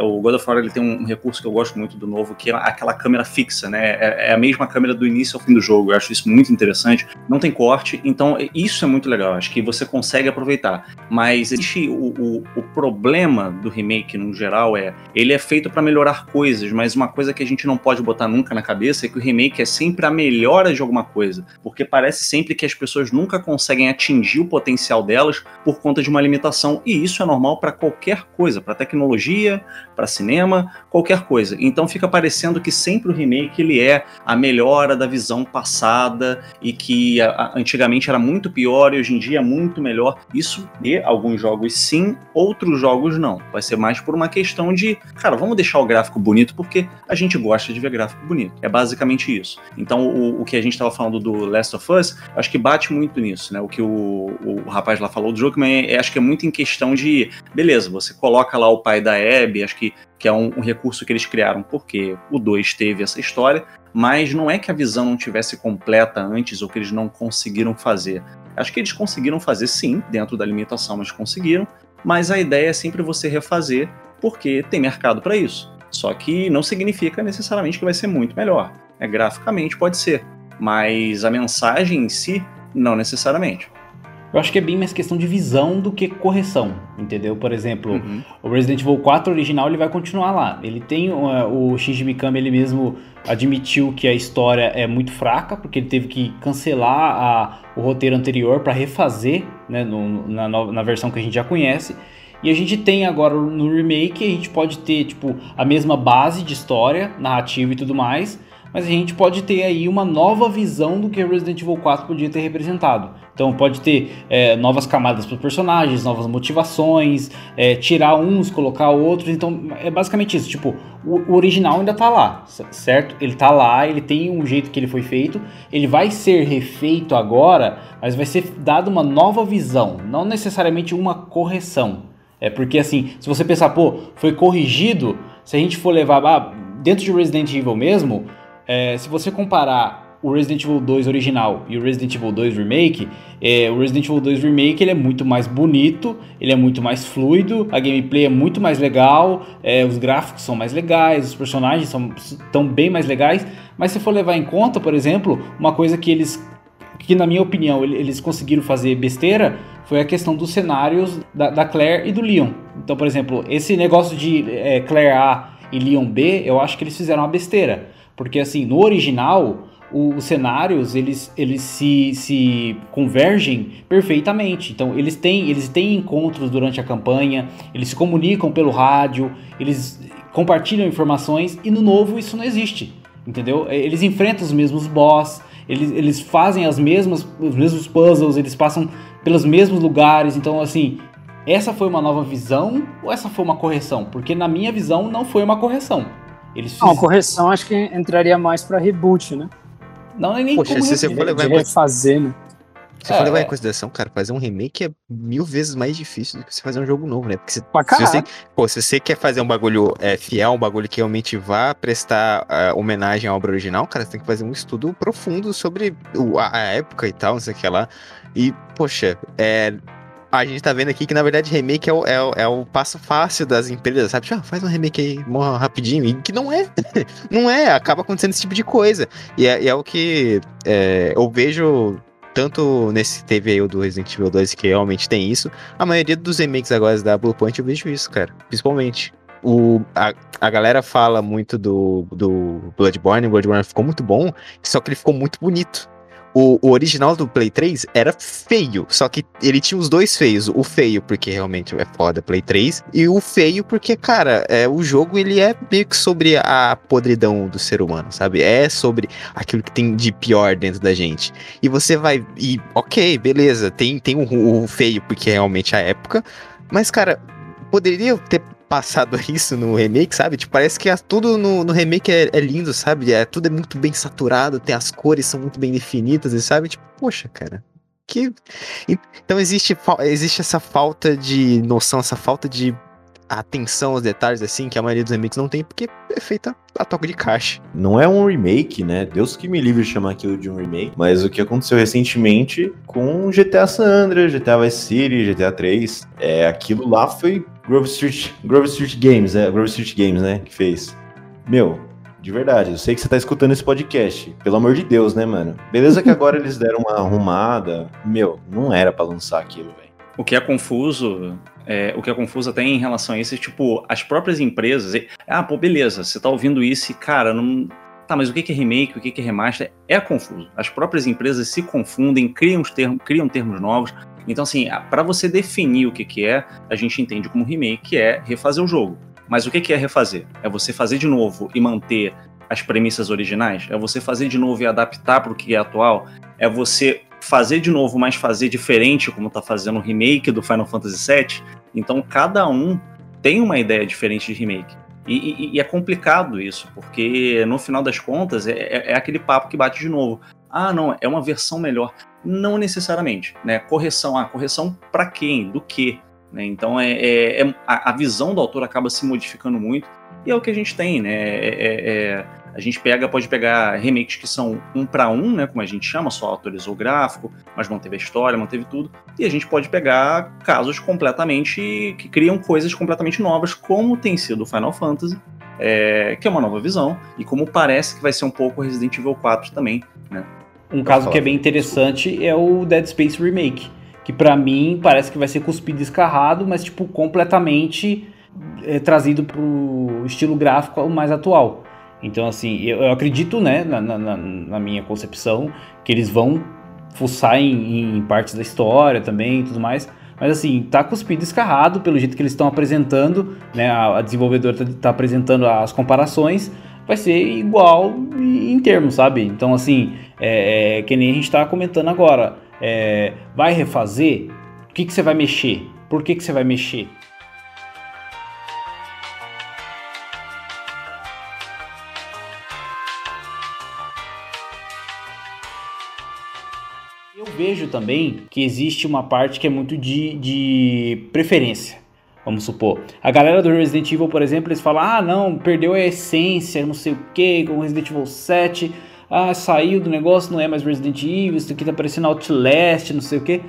O God of War ele tem um recurso que eu gosto muito do novo, que é aquela câmera fixa, né? É, é a mesma câmera do início ao fim do jogo. Eu acho isso muito interessante. Não tem corte, então isso é muito legal. Acho que você consegue aproveitar. Mas existe o, o, o problema do remake, no geral, é ele é feito para melhorar coisas, mas uma coisa que a gente não pode botar nunca na cabeça é que o remake é sempre a melhora de alguma coisa, porque parece sempre que as pessoas nunca conseguem atingir o potencial delas por conta de uma limitação, e isso é normal para qualquer coisa, para tecnologia, para cinema, qualquer coisa. Então fica parecendo que sempre o remake ele é a melhora da visão passada e que a, a, antigamente era muito pior e hoje em dia é muito melhor. Isso alguns jogos sim, outros jogos não. Vai ser mais por uma questão de, cara, vamos deixar o gráfico bonito porque a gente gosta de ver gráfico bonito. É basicamente isso. Então o, o que a gente estava falando do Last of Us, acho que bate muito nisso, né? O que o, o rapaz lá falou do mas é, acho que é muito em questão de, beleza, você coloca lá o pai da Abby, acho que, que é um, um recurso que eles criaram porque o 2 teve essa história, mas não é que a visão não tivesse completa antes ou que eles não conseguiram fazer. Acho que eles conseguiram fazer sim, dentro da limitação, mas conseguiram. Mas a ideia é sempre você refazer, porque tem mercado para isso. Só que não significa necessariamente que vai ser muito melhor. É, graficamente pode ser, mas a mensagem em si, não necessariamente. Eu acho que é bem mais questão de visão do que correção, entendeu? Por exemplo, uhum. o Resident Evil 4 original ele vai continuar lá. Ele tem uh, o Shinji Mikami ele mesmo admitiu que a história é muito fraca porque ele teve que cancelar a, o roteiro anterior para refazer, né, no, na, na versão que a gente já conhece. E a gente tem agora no remake, a gente pode ter tipo a mesma base de história, narrativa e tudo mais, mas a gente pode ter aí uma nova visão do que Resident Evil 4 podia ter representado. Então pode ter é, novas camadas para os personagens, novas motivações, é, tirar uns, colocar outros. Então é basicamente isso. Tipo, o, o, original ainda tá lá, certo? Ele tá lá, ele tem um jeito que ele foi feito. Ele vai ser refeito agora, mas vai ser dado uma nova visão, não necessariamente uma correção. É porque assim, se você pensar, pô, foi corrigido, se a gente for levar ah, dentro de Resident Evil mesmo, é, se você comparar o Resident Evil 2 original e o Resident Evil 2 Remake, é, o Resident Evil 2 Remake ele é muito mais bonito, ele é muito mais fluido, a gameplay é muito mais legal, é, os gráficos são mais legais, os personagens são tão bem mais legais, mas se for levar em conta, por exemplo, uma coisa que eles, que na minha opinião eles conseguiram fazer besteira, foi a questão dos cenários da, da Claire e do Leon. Então, por exemplo, esse negócio de é, Claire A e Leon B, eu acho que eles fizeram uma besteira porque assim, no original, o, os cenários eles, eles se, se convergem perfeitamente. Então eles têm, eles têm encontros durante a campanha, eles se comunicam pelo rádio, eles compartilham informações e no novo isso não existe. Entendeu? É, eles enfrentam os mesmos boss, eles, eles fazem as mesmas, os mesmos puzzles, eles passam pelos mesmos lugares. Então, assim, essa foi uma nova visão ou essa foi uma correção? Porque na minha visão não foi uma correção. Eles fiz... Não, correção acho que entraria mais para reboot, né? Não, é nem Poxa, como se você for levar de refazer, né? Se é, for levar em consideração, cara, fazer um remake é mil vezes mais difícil do que você fazer um jogo novo, né? Porque se, se você, pô, se você quer fazer um bagulho é, fiel, um bagulho que realmente vá prestar uh, homenagem à obra original, cara, você tem que fazer um estudo profundo sobre o, a, a, época e tal, não sei o que lá. E, poxa, é, a gente tá vendo aqui que, na verdade, remake é o, é o, é o passo fácil das empresas, sabe? Tipo, ah, faz um remake aí, morra rapidinho. E que não é. não é, acaba acontecendo esse tipo de coisa. E é, e é o que é, eu vejo tanto nesse teve aí do Resident Evil 2 que realmente tem isso, a maioria dos remakes agora da Bluepoint eu vejo isso, cara. Principalmente. O, a, a galera fala muito do, do Bloodborne, o Bloodborne ficou muito bom, só que ele ficou muito bonito. O, o, original do Play 3 era feio, só que ele tinha os dois feios. O feio, porque realmente é foda Play 3, e o feio, porque, cara, é, o jogo ele é meio que sobre a podridão do ser humano, sabe? É sobre aquilo que tem de pior dentro da gente. E você vai. E, ok, beleza, tem, tem o, o feio, porque é realmente a época. Mas, cara, poderia ter passado isso no remake, sabe? Tipo, parece que tudo no, no remake é, é, lindo, sabe? É, tudo é muito bem saturado, tem as cores são muito bem definidas, e sabe? Tipo, poxa, cara. Que... Então existe, existe essa falta de noção, essa falta de atenção aos detalhes, assim, que a maioria dos remakes não tem, porque é feita a toque de caixa. Não é um remake, né? Deus que me livre de chamar aquilo de um remake, mas o que aconteceu recentemente com GTA San Andreas, GTA Vice City, GTA 3, é, aquilo lá foi Grove Street, Grove Street Games, é, Grove Street Games, né, que fez. Meu, de verdade, eu sei que você tá escutando esse podcast. Pelo amor de Deus, né, mano? Beleza que agora eles deram uma arrumada. Meu, não era para lançar aquilo, velho. O que é confuso, é, o que é confuso até em relação a isso, tipo, as próprias empresas. Ah, pô, beleza, você tá ouvindo isso e, cara, não. Tá, mas o que é remake, o que é remaster? É confuso. As próprias empresas se confundem, criam, termos, criam termos novos. Então, assim, para você definir o que, que é, a gente entende como remake, que é refazer o jogo. Mas o que, que é refazer? É você fazer de novo e manter as premissas originais? É você fazer de novo e adaptar para o que é atual? É você fazer de novo, mas fazer diferente, como está fazendo o remake do Final Fantasy VII? Então, cada um tem uma ideia diferente de remake. E, e, e, é complicado isso, porque no final das contas é, é, é, aquele papo que bate de novo. Ah, não, é uma versão melhor. Não necessariamente, né? Correção, ah, correção para quem? Do que? Né? Então é, é, é a, visão do autor acaba se modificando muito e é o que a gente tem, né? É, é, a gente pega, pode pegar remakes que são um para um, né, como a gente chama, só autorizou o gráfico, mas manteve a história, manteve tudo. E a gente pode pegar casos completamente que criam coisas completamente novas, como tem sido o Final Fantasy, é, que é uma nova visão, e como parece que vai ser um pouco Resident Evil 4 também, né? Um caso que é bem interessante é o Dead Space Remake, que para mim parece que vai ser cuspido e escarrado, mas tipo completamente é, trazido pro estilo gráfico mais atual. Então, assim, eu, eu acredito, né, na, na, na, minha concepção, que eles vão fuçar em, em partes da história também e tudo mais. Mas assim, tá cuspido escarrado pelo jeito que eles estão apresentando, né? A, a desenvolvedora tá, tá, apresentando as comparações, vai ser igual em termos, sabe? Então, assim, é, é, que nem a gente tá comentando agora. É, vai refazer? O que, que você vai mexer? Por que, que você vai mexer? vejo também que existe uma parte que é muito de, de preferência. Vamos supor. A galera do Resident Evil, por exemplo, eles falam: ah, não, perdeu a essência, não sei o que, com Resident Evil 7. Ah, saiu do negócio, não é mais Resident Evil, isso aqui tá parecendo Outlast, não sei o que.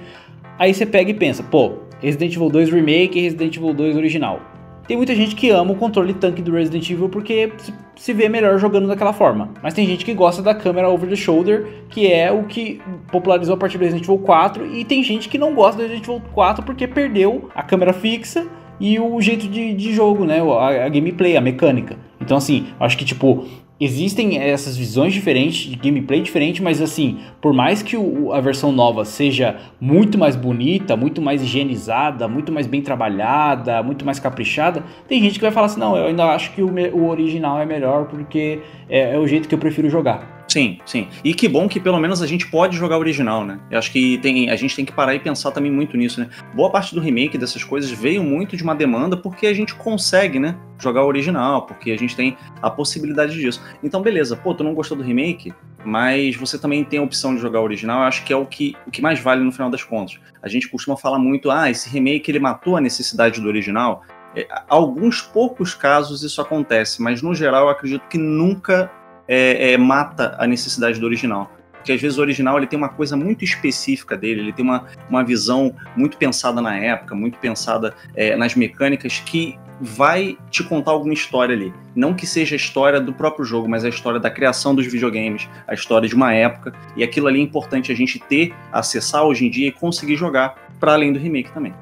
Aí você pega e pensa: pô, Resident Evil 2 Remake e Resident Evil 2 original. Tem muita gente que ama o controle tanque do Resident Evil porque se vê melhor jogando daquela forma. Mas tem gente que gosta da câmera over the shoulder, que é o que popularizou a partir do Resident Evil 4, e tem gente que não gosta do Resident Evil 4 porque perdeu a câmera fixa e o jeito de, de jogo, né? A, a gameplay, a mecânica. Então, assim, acho que, tipo, existem essas visões diferentes, de gameplay diferente, mas assim, por mais que o, a versão nova seja muito mais bonita, muito mais higienizada, muito mais bem trabalhada, muito mais caprichada, tem gente que vai falar assim, não, eu ainda acho que o, o original é melhor porque é, é o jeito que eu prefiro jogar. Sim, sim. E que bom que pelo menos a gente pode jogar original, né? Eu acho que tem, a gente tem que parar e pensar também muito nisso, né? Boa parte do remake dessas coisas veio muito de uma demanda porque a gente consegue, né? Jogar original, porque a gente tem a possibilidade disso. Então, beleza, pô, tu não gostou do remake, mas você também tem a opção de jogar original, eu acho que é o que, o que mais vale no final das contas. A gente costuma falar muito, ah, esse remake ele matou a necessidade do original. É, alguns poucos casos isso acontece, mas no geral eu acredito que nunca é, é, mata a necessidade do original. Porque às vezes o original ele tem uma coisa muito específica dele, ele tem uma, uma visão muito pensada na época, muito pensada é, nas mecânicas que vai te contar alguma história ali. Não que seja a história do próprio jogo, mas a história da criação dos videogames, a história de uma época. E aquilo ali é importante a gente ter, acessar hoje em dia e conseguir jogar para além do remake também.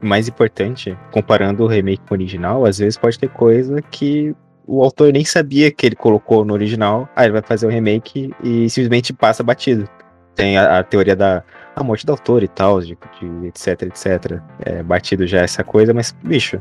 Mais importante, comparando o remake com o original, às vezes pode ter coisa que o autor nem sabia que ele colocou no original, aí ele vai fazer o remake e simplesmente passa batido. Tem a, a teoria da a morte do autor e tal, de, de etc, etc. É, batido já essa coisa, mas, bicho,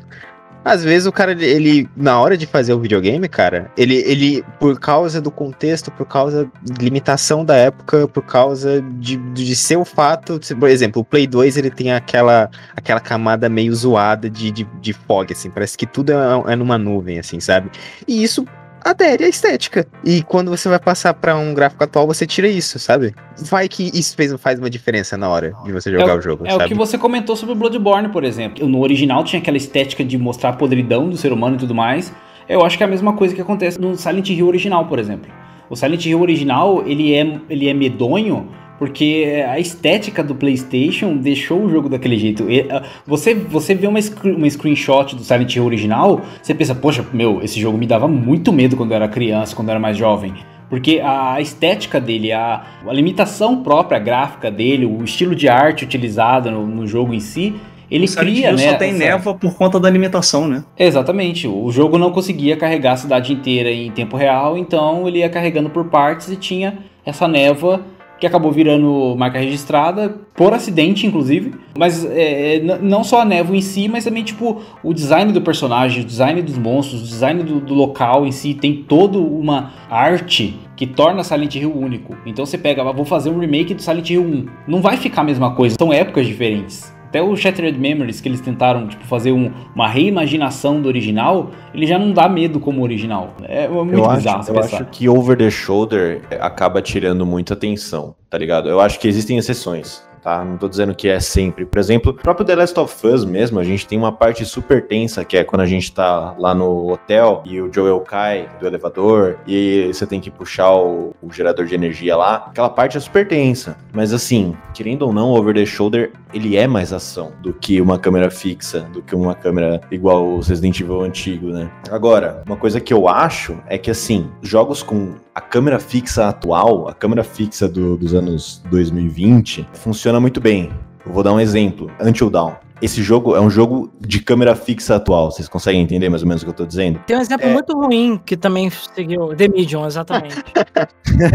às vezes o cara, ele, na hora de fazer o videogame, cara, ele, ele, por causa do contexto, por causa da limitação da época, por causa de, de ser o fato, por exemplo, o Play 2 ele tem aquela, aquela camada meio zoada de, de, de fog, assim, parece que tudo é, é numa nuvem, assim, sabe? E isso adere à estética. E quando você vai passar para um gráfico atual, você tira isso, sabe? Vai que isso fez, faz uma diferença na hora de você jogar é o, jogo. É sabe? o que você comentou sobre o Bloodborne, por exemplo. No original tinha aquela estética de mostrar a podridão do ser humano e tudo mais. Eu acho que é a mesma coisa que acontece no Silent Hill original, por exemplo. O Silent Hill original, ele é, ele é medonho porque a estética do PlayStation deixou o jogo daquele jeito. Ah, você, você vê uma, uma screenshot do Silent Hill original, você pensa, poxa, meu, esse jogo me dava muito medo quando eu era criança, quando eu era mais jovem. Porque a estética dele, a, a limitação própria gráfica dele, o estilo de arte utilizado no, no jogo em si, ele o cria, né? só tem essa... névoa por conta da limitação, né? Exatamente. O jogo não conseguia carregar a cidade inteira em tempo real, então ele ia carregando por partes e tinha essa névoa que acabou virando marca registrada, por acidente, inclusive. Mas é, é não só a névoa em si, mas também, tipo, o design do personagem, o design dos monstros, o design do, do local em si, tem toda uma arte que torna Silent Hill único. Então você pega, vou fazer um remake do Silent Hill 1. Não vai ficar a mesma coisa, são épocas diferentes. Até o Shattered Memories, que eles tentaram tipo, fazer um, uma reimaginação do original, ele já não dá medo como original. É muito eu bizarro. Acho, eu acho que Over the Shoulder acaba tirando muita atenção, tá ligado? Eu acho que existem exceções tá? Não tô dizendo que é sempre. Por exemplo, o próprio The Last of Us mesmo, a gente tem uma parte super tensa, que é quando a gente tá lá no hotel e o Joel cai do elevador e você tem que puxar o, o gerador de energia lá. Aquela parte é super tensa. Mas assim, querendo ou não, Over the Shoulder, ele é mais ação do que uma câmera fixa, do que uma câmera igual o Resident Evil antigo, né? Agora, uma coisa que eu acho é que assim, jogos com a câmera fixa atual, a câmera fixa do, dos anos 2020, funciona muito bem. Eu vou dar um exemplo: Until Dawn. Esse jogo é um jogo de câmera fixa atual. Vocês conseguem entender mais ou menos o que eu tô dizendo? Tem um exemplo é... muito ruim que também seguiu The Medium, exatamente.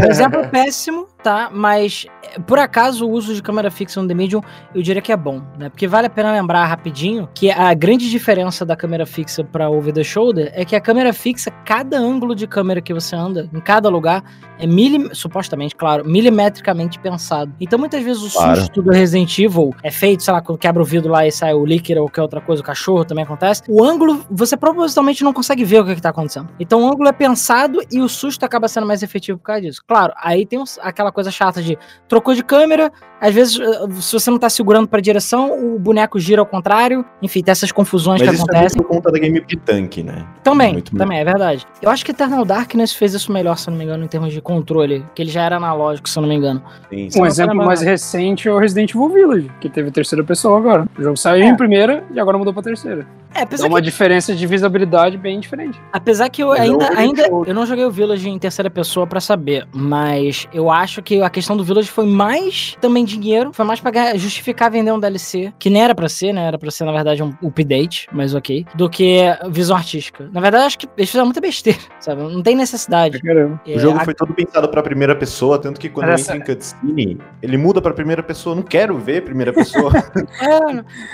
um exemplo péssimo, tá? Mas por acaso o uso de câmera fixa no The Medium eu diria que é bom, né? Porque vale a pena lembrar rapidinho que a grande diferença da câmera fixa para over the shoulder é que a câmera fixa, cada ângulo de câmera que você anda, em cada lugar, é milim... supostamente, claro, milimetricamente pensado. Então muitas vezes o claro. susto do Resident Evil é feito, sei lá, quando quebra o vidro lá e sai o líquido ou qualquer outra coisa, o cachorro também acontece. O ângulo, você propositalmente não consegue ver o que, está acontecendo. Então o ângulo é pensado e o susto acaba sendo mais efetivo por causa disso. Claro, aí tem uns, aquela coisa chata de trocou de câmera, às vezes, eh, se você não tá segurando pra direção, o boneco gira ao contrário. Enfim, tem essas confusões Mas que isso acontecem. É por conta da Game Tank, né? Também, Muito também, é verdade. Eu acho que Eternal Darkness fez isso melhor, se não me engano, em termos de controle, que ele já era analógico, se não me engano. Sim, sim. Um exemplo mais recente é o Resident Evil Village, que teve terceira pessoa agora. O jogo saiu é. em primeira e agora mudou pra terceira. É, apesar é uma que... diferença de visibilidade bem diferente. Apesar que eu ainda, ainda eu não joguei o Village em terceira pessoa para saber, mas eu acho que a questão do Village foi mais também dinheiro, foi mais pra justificar vender um DLC, que nem era para ser, né? Era pra ser, na verdade, um update, mas ok, do que visão artística. Na verdade, acho que eles fizeram muita besteira, sabe? Não tem necessidade. É, o jogo a... foi todo pensado pra primeira pessoa, tanto que quando Essa... entra em cutscene, ele muda pra primeira pessoa. Não quero ver primeira pessoa.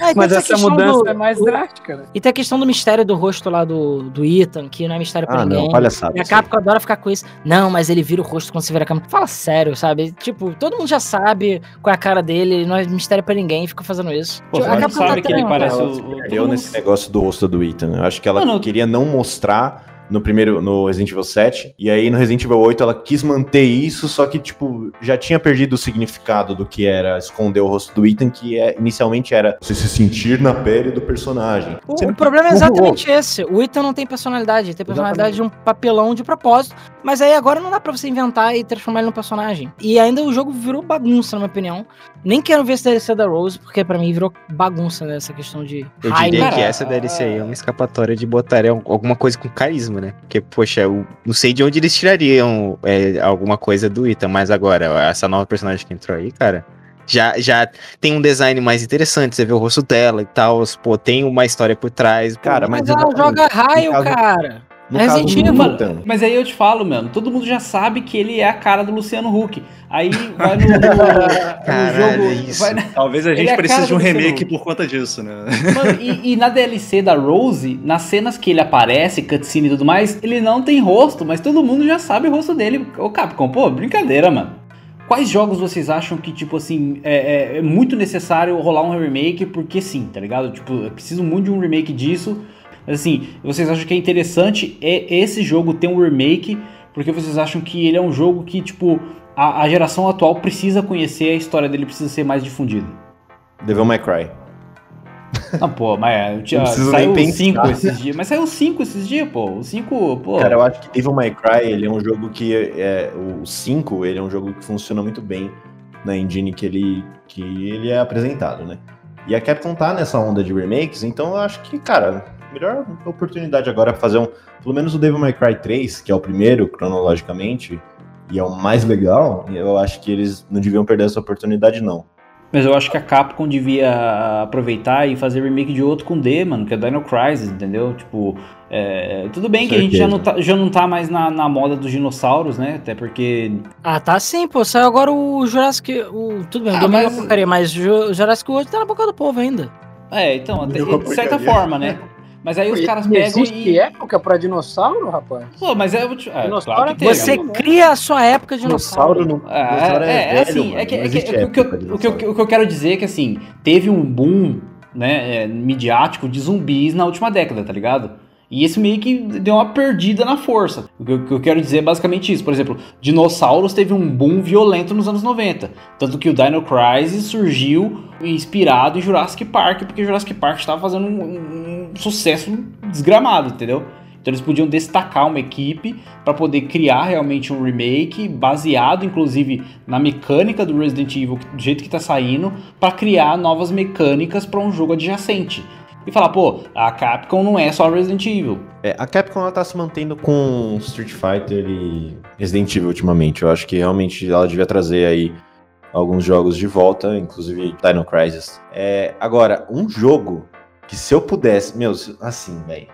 é, é, mas essa mudança do... é mais drástica, né? E tem a questão do mistério do rosto lá do, do Ethan, que não é mistério pra ah, ninguém. Não, palhaçada, e a Capcom adora ficar com isso. Não, mas ele vira o rosto quando você vira a câmera. Fala sério, sabe? Tipo, todo mundo já sabe qual é a cara dele, não é mistério pra ninguém, fica fazendo isso. Pô, tipo, a Capcom sabe tá que ele parece o... Eu nesse negócio do rosto do Ethan. Eu acho que ela não, queria não mostrar no primeiro, no Resident Evil 7, e aí no Resident Evil 8 ela quis manter isso, só que, tipo, já tinha perdido o significado do que era esconder o rosto do Ethan, que é, inicialmente era você se sentir na pele do personagem. O, o problema é exatamente esse, o Ethan não tem personalidade, tem personalidade exatamente. de um papelão de propósito, mas aí agora não dá pra você inventar e transformar ele num personagem. E ainda o jogo virou bagunça, na minha opinião. Nem quero ver esse DLC da Rose, porque pra mim virou bagunça nessa questão de Eu diria que essa DLC aí é uma escapatória de botar alguma coisa com carisma né? Porque, poxa, eu não sei de onde eles tirariam é, alguma coisa do Ita, mas agora, essa nova personagem que entrou aí, cara, já, já tem um design mais interessante, você vê o rosto dela e tal, pô, tem uma história por trás. Cara, mas, mas ela joga raio, caso, cara. No Resident Evil. Mas aí eu te falo, mano, todo mundo já sabe que ele é a cara do Luciano Huck. Aí vai no, no, Caralho, no jogo. É vai, Talvez a gente é precise de um remake por conta disso, né? Mano, e, e, na DLC da Rose, nas cenas que ele aparece, cutscene e tudo mais, ele não tem rosto, mas todo mundo já sabe o rosto dele. Ô Capcom, pô, brincadeira, mano. Quais jogos vocês acham que, tipo assim, é, é, é muito necessário rolar um remake? Porque sim, tá ligado? Tipo, eu preciso muito de um remake disso mas assim, vocês acham que é interessante é esse jogo ter um remake, porque vocês acham que ele é um jogo que, tipo, a, a geração atual precisa conhecer, a história dele precisa ser mais difundida. Devil May Cry. Não, pô, mas tinha, saiu o 5 esses dias. Mas saiu o 5 esses dias, pô. O 5, pô. Cara, eu acho que Devil May Cry, ele é um jogo que. É, o 5, ele é um jogo que funciona muito bem na engine que ele, que ele é apresentado, né? E a Capcom tá nessa onda de remakes, então eu acho que, cara, melhor oportunidade agora para fazer um. Pelo menos o Devil May Cry 3, que é o primeiro cronologicamente, e é o mais legal, eu acho que eles não deviam perder essa oportunidade, não. Mas eu acho que a Capcom devia aproveitar e fazer remake de outro com D, mano, que é Dino Crisis, entendeu? Tipo, é, tudo bem Com que a gente já certeza. não, tá, já não tá mais na, na moda dos dinossauros, né? Até porque. Ah, tá sim, pô. Saiu agora o Jurassic. O, tudo bem, Ah, Domingo mas- é porcaria, mas o Ju- o Jurassic World tá na boca do povo ainda. É, então, até- de certa forma, né? Mas aí os caras e pegam existe e. época pra dinossauro, rapaz? Pô, mas é. é Dinossauro claro que é. Você né? cria a sua época de dinossauro. Dinossauro não. É, dinossauro é, é velho, assim, mano, é que, é que- é o, que eu, o, que eu, o que eu quero dizer é que assim, teve um boom, né, é, midiático de zumbis na última década, tá ligado? E esse meio que deu uma perdida na força. O que eu, quero dizer é basicamente isso. Por exemplo, dinossauros teve um boom violento nos anos 90. Tanto que o Dino Crisis surgiu inspirado em Jurassic Park, porque Jurassic Park estava fazendo um, um sucesso desgramado, entendeu? Então eles podiam destacar uma equipe para poder criar realmente um remake baseado, inclusive, na mecânica do Resident Evil do jeito que tá saindo, para criar novas mecânicas para um jogo adjacente. E falar, pô, a Capcom não é só Resident Evil. É, a Capcom ela tá se mantendo com Street Fighter e Resident Evil ultimamente. Eu acho que realmente ela devia trazer aí alguns jogos de volta, inclusive Dino Crisis. É, agora, um jogo que se eu pudesse, meu, assim, velho.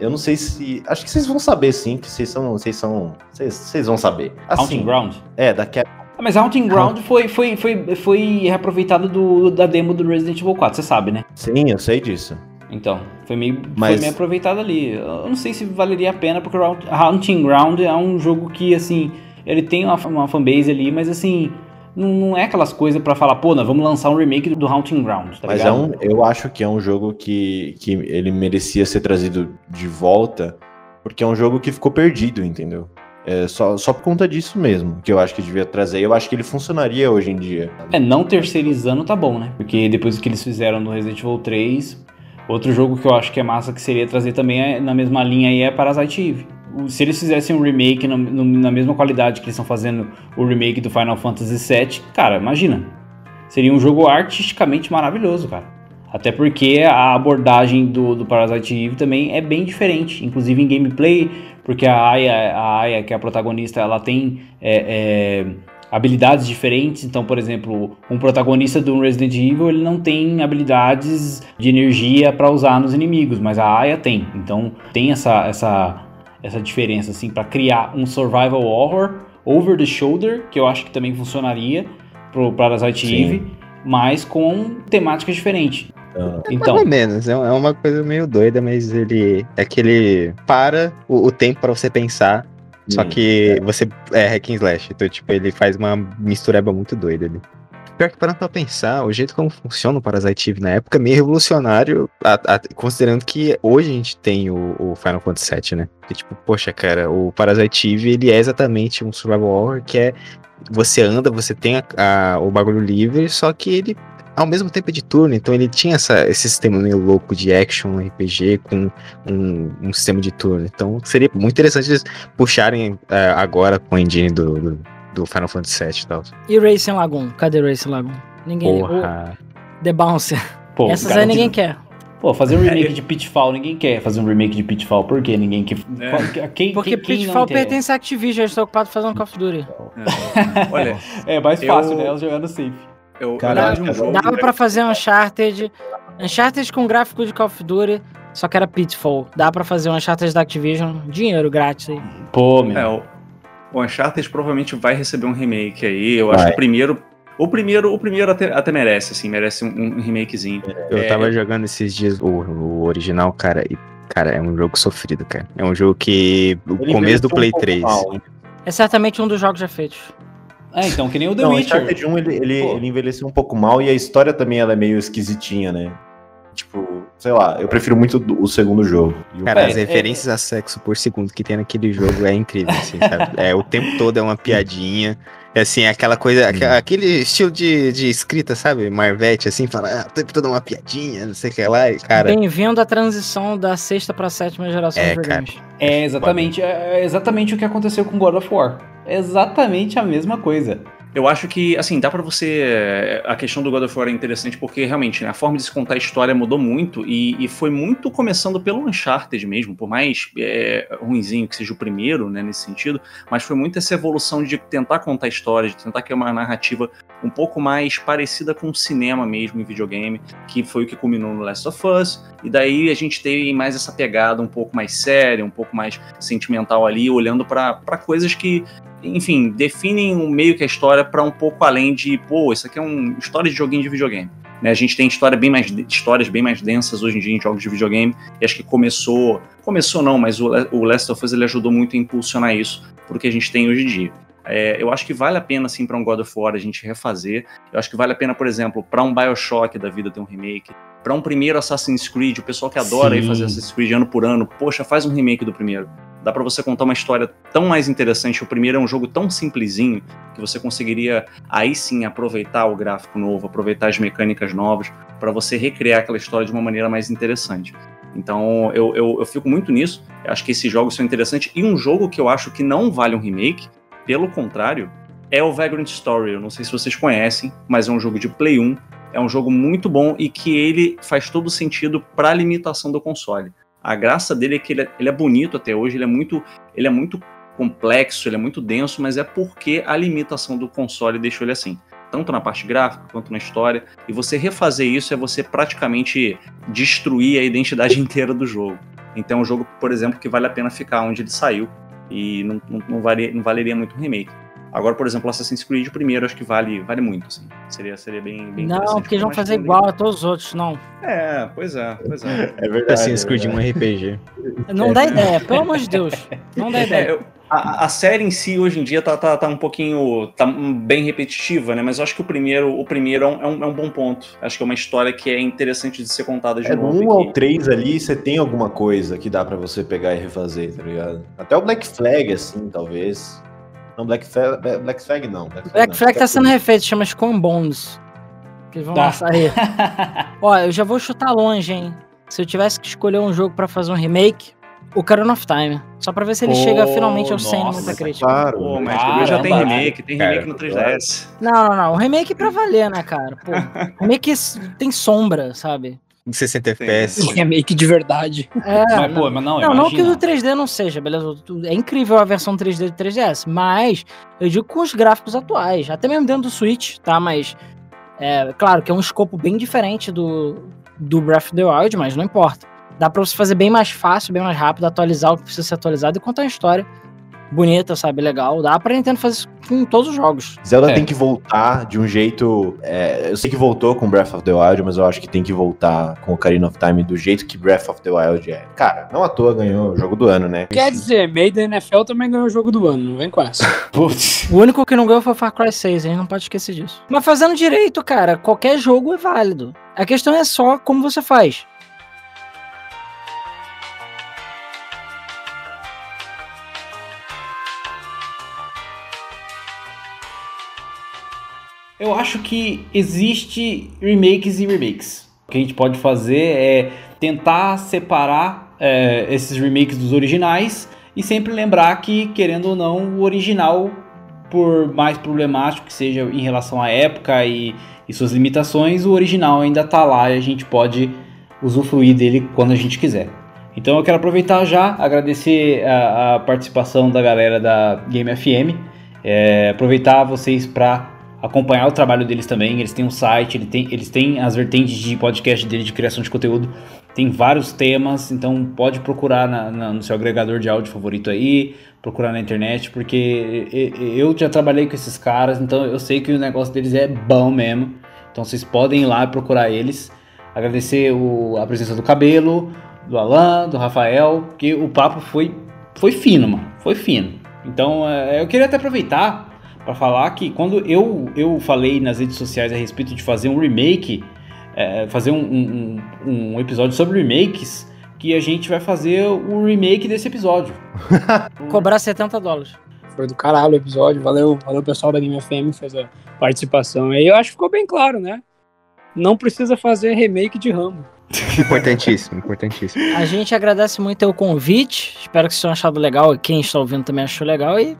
Eu não sei se. Acho que vocês vão saber sim, que vocês são. Vocês são. Vocês, vocês vão saber. Assim, Ground. é, da Capcom. Ah, mas Haunting Ground foi, foi, foi, foi reaproveitado do, da demo do Resident Evil 4, você sabe, né? Sim, eu sei disso. Então, foi meio, foi Mas- meio aproveitado ali. Eu não sei se valeria a pena, porque Haunting Ground é um jogo que, assim, ele tem uma, uma fanbase ali, mas assim, não, não é aquelas coisas pra falar, pô, nós vamos lançar um remake do Haunting Ground, tá Mas é ligado? um, eu acho que é um jogo que, que ele merecia ser trazido de volta, porque é um jogo que ficou perdido, entendeu? É só, só por conta disso mesmo, que eu acho que devia trazer. Eu acho que ele funcionaria hoje em dia. É, não terceirizando tá bom, né? Porque depois que eles fizeram no Resident Evil 3, outro jogo que eu acho que é massa que seria trazer também é- na mesma linha aí é Parasite Eve. Se eles fizessem um remake no- na mesma qualidade que eles estão fazendo o remake do Final Fantasy VII, cara, imagina. Seria um jogo artisticamente maravilhoso, cara. Até porque a abordagem do, do Parasite Eve também é bem diferente, inclusive em gameplay, porque a Aya, a Aya que é a protagonista, ela tem é, é, habilidades diferentes. Então, por exemplo, um protagonista do Resident Evil ele não tem habilidades de energia para usar nos inimigos, mas a Aya tem. Então, tem essa essa essa diferença assim para criar um survival horror over the shoulder, que eu acho que também funcionaria pro Parasite Sim. Eve, mas com temáticas diferentes. Então, Então, Mais ou menos, é é uma coisa meio doida, mas ele é que ele para o, o tempo pra você pensar, só Sim. que você é hack and slash, então tipo, ele faz uma mistureba muito doida ali. Pior que parando pra pensar, o jeito como funciona o Parasite Eve na época é meio revolucionário, a- a- considerando que hoje a gente tem o, o Final Fantasy VII, né? Que tipo, poxa, cara, o Parasite Eve, ele é exatamente um survival horror que é você anda, você tem a- a- o bagulho livre, só que ele ao mesmo tempo é de turno, então ele tinha essa- esse sistema meio louco de action RPG com um, um sistema de turno. Então seria muito interessante eles puxarem é, agora com a engine do, do, do Final Fantasy VII e tal. E Racing Lagoon? Cadê Racing Lagoon? Ninguém. o Porra. The Bouncer. pô, Essas aí ninguém quer. Pô, fazer um É, remake eu- de Pitfall, ninguém quer fazer um remake de Pitfall. Por quê? Ninguém quer. É. Qual- Quem, Porque quem, Pitfall pertence à Activision, eles estão ocupados fazendo Call of Duty. É. Olha, É mais Eu- fácil, né? Elas jogando safe. eu, eu acho um jogo. Dava pra fazer Uncharted. Uncharted com gráfico de Call of Duty, só que era Pitfall. Dá pra fazer um Uncharted da Activision, dinheiro grátis aí. Pô, meu. É, o, o Uncharted provavelmente vai receber um remake aí. Eu acho Vai. que o primeiro. O primeiro, o primeiro até, até merece, assim, merece um, um remakezinho. Eu É, tava jogando esses dias o, o original, cara, e. Cara, é um jogo sofrido, cara. É um jogo que. O Ele começo do um Play pouco 3. mal, hein? É certamente um dos jogos já feitos. É, então, que nem o The Não, o Witcher. Uncharted 1 ele, ele, Pô. ele envelheceu um pouco mal e a história também ela é meio esquisitinha, né? Tipo, sei lá, eu prefiro muito o segundo jogo. E o- Cara, É, as é- referências a sexo por segundo que tem naquele jogo é incrível, assim, sabe? É, o tempo todo é uma piadinha. É assim, é aquela coisa, aque- aquele estilo de, de escrita, sabe? Marvete, assim, fala, ah, tempo todo é uma piadinha, não sei o que lá. E, cara, Bem-vindo à transição da sexta pra sétima geração É, de videogames. É exatamente, é exatamente o que aconteceu com God of War. É exatamente a mesma coisa. Eu acho que, assim, dá para você. A questão do God of War é interessante porque realmente né, a forma de se contar a história mudou muito e, e foi muito começando pelo Uncharted mesmo, por mais é, que seja o primeiro, né, nesse sentido, mas foi muito essa evolução de tentar contar história, de tentar criar uma narrativa um pouco mais parecida com o cinema mesmo em videogame, que foi o que culminou no Last of Us, e daí a gente teve mais essa pegada um pouco mais séria, um pouco mais sentimental ali, olhando para coisas que enfim, definem um meio que a história para um pouco além de, pô, isso aqui é uma história de joguinho de videogame. Né? A gente tem história bem mais, histórias bem mais densas hoje em dia em jogos de videogame, e acho que começou, começou não, mas o, o Last of Us ele ajudou muito a impulsionar isso pro que a gente tem hoje em dia. É, eu acho que vale a pena, assim, para um God of War a gente refazer. Eu acho que vale a pena, por exemplo, para um Bioshock da vida ter um remake. Para um primeiro Assassin's Creed, o pessoal que adora ir fazer Assassin's Creed ano por ano, poxa, faz um remake do primeiro. Dá para você contar uma história tão mais interessante. O primeiro é um jogo tão simplesinho que você conseguiria aí sim aproveitar o gráfico novo, aproveitar as mecânicas novas para você recriar aquela história de uma maneira mais interessante. Então eu, eu, eu fico muito nisso. Eu acho que esses jogos são interessantes. E um jogo que eu acho que não vale um remake, pelo contrário, é o Vagrant Story. Eu não sei se vocês conhecem, mas é um jogo de Play 1. É um jogo muito bom e que ele faz todo sentido para a limitação do console. A graça dele é que ele é, ele é bonito até hoje, ele é muito, ele é muito complexo, ele é muito denso, mas é porque a limitação do console deixou ele assim. Tanto na parte gráfica quanto na história. E você refazer isso é você praticamente destruir a identidade inteira do jogo. Então é um jogo, por exemplo, que vale a pena ficar onde ele saiu. E não, não, não, valia, não valeria muito um remake. Agora, por exemplo, Assassin's Creed primeiro, acho que vale, vale muito, assim. Seria, seria bem, bem Não, porque eles vão fazer igual a todos os outros, não. É, pois é, pois é. É verdade. Assassin's Creed é um RPG. Não dá ideia, pelo amor de Deus. Não dá ideia. É, eu, a, a, série em si, hoje em dia, tá, tá, tá um pouquinho. tá bem repetitiva, né? Mas eu acho que o primeiro, o primeiro é um, é um bom ponto. Acho que é uma história que é interessante de ser contada de é, novo. Um ao três ali, você tem alguma coisa que dá para você pegar e refazer, tá ligado? Até o Black Flag, assim, talvez. Não, Black Flag, Black Flag não. Black Flag, Black não. Flag tá sendo refeito, chama Scum Bones. Que eles vão Tá. lançar aí. Ó, eu já vou chutar longe, hein? Se eu tivesse que escolher um jogo pra fazer um remake, o Ocarina of Time. Só pra ver se ele Pô, chega finalmente ao 100 no Metacritic. Claro. Pô, mas Caramba, já tem cara. remake, tem remake Cara, no 3DS. Não, não, não. O remake é pra valer, né, cara? Pô, remake tem sombra, sabe? Em 60 FPS. Remake de verdade. É, Mas, pô, mas não, Não, não que o do 3D não seja, beleza? É incrível a versão 3D do 3DS, mas eu digo com os gráficos atuais, até mesmo dentro do Switch, tá? Mas é claro que é um escopo bem diferente do, do Breath of the Wild, mas não importa. Dá pra você fazer bem mais fácil, bem mais rápido, atualizar o que precisa ser atualizado e contar uma história bonita, sabe? Legal. Dá pra Nintendo fazer isso com todos os jogos. Zelda É. tem que voltar de um jeito. é, eu sei que voltou com Breath of the Wild, mas eu acho que tem que voltar com Ocarina of Time do jeito que Breath of the Wild é. Cara, não à toa ganhou o jogo do ano, né? Quer dizer, meio da NFL também ganhou o jogo do ano, não vem com essa. Putz. O único que não ganhou foi o Far Cry 6, a gente não pode esquecer disso. Mas fazendo direito, cara, qualquer jogo é válido. A questão é só como você faz. Eu acho que existe remakes e remakes. O que a gente pode fazer é tentar separar é, esses remakes dos originais e sempre lembrar que, querendo ou não, o original, por mais problemático que seja em relação à época e, e suas limitações, o original ainda tá lá e a gente pode usufruir dele quando a gente quiser. Então eu quero aproveitar já, agradecer a, a participação da galera da Game FM, é, aproveitar vocês para acompanhar o trabalho deles também. Eles têm um site, ele tem- eles têm as vertentes de podcast deles de criação de conteúdo. Tem vários temas, então pode procurar na- na- no seu agregador de áudio favorito aí, procurar na internet, porque eu já trabalhei com esses caras, então eu sei que o negócio deles é bom mesmo. Então vocês podem ir lá procurar eles. Agradecer o- a presença do Cabelo, do Alan, do Rafael, porque o papo foi, foi fino, mano. Foi fino. Então é, eu queria até aproveitar para falar que quando eu, eu falei nas redes sociais a respeito de fazer um remake, é, fazer um, um- um- um episódio sobre remakes, que a gente vai fazer o remake desse episódio. Cobrar 70 dólares. Foi do caralho o episódio. Valeu, valeu pessoal da Game FM que fez a participação aí. Eu acho que ficou bem claro, né? Não precisa fazer remake de Rambo. Importantíssimo, importantíssimo. A gente agradece muito o convite. Espero que vocês tenham achado legal. e Quem está ouvindo também achou legal. E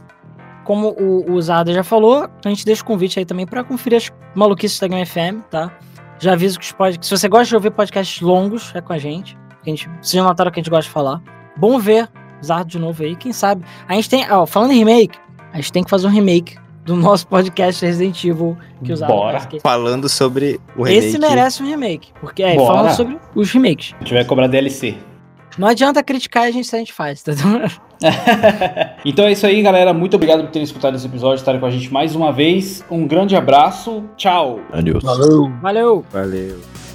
como o, o Zarda já falou, a gente deixa o convite aí também pra conferir as maluquices da Game FM, tá? Já aviso que, os pod... que se você gosta de ouvir podcasts longos, é com a gente. A gente vocês já notaram que a gente gosta de falar. Bom ver Zardo de novo aí, quem sabe. A gente tem, ó, falando em remake, a gente tem que fazer um remake do nosso podcast Resident Evil que o Zardo Bora. faz, que Falando sobre o remake. Esse merece um remake, porque é, Bora. falando sobre os remakes. A gente vai cobrar DLC. Não adianta criticar a gente se a gente faz, tá então é isso aí, galera. Muito obrigado por terem escutado esse episódio, estarem com a gente mais uma vez. Um grande abraço. Tchau. Adeus. Valeu! Valeu! Valeu.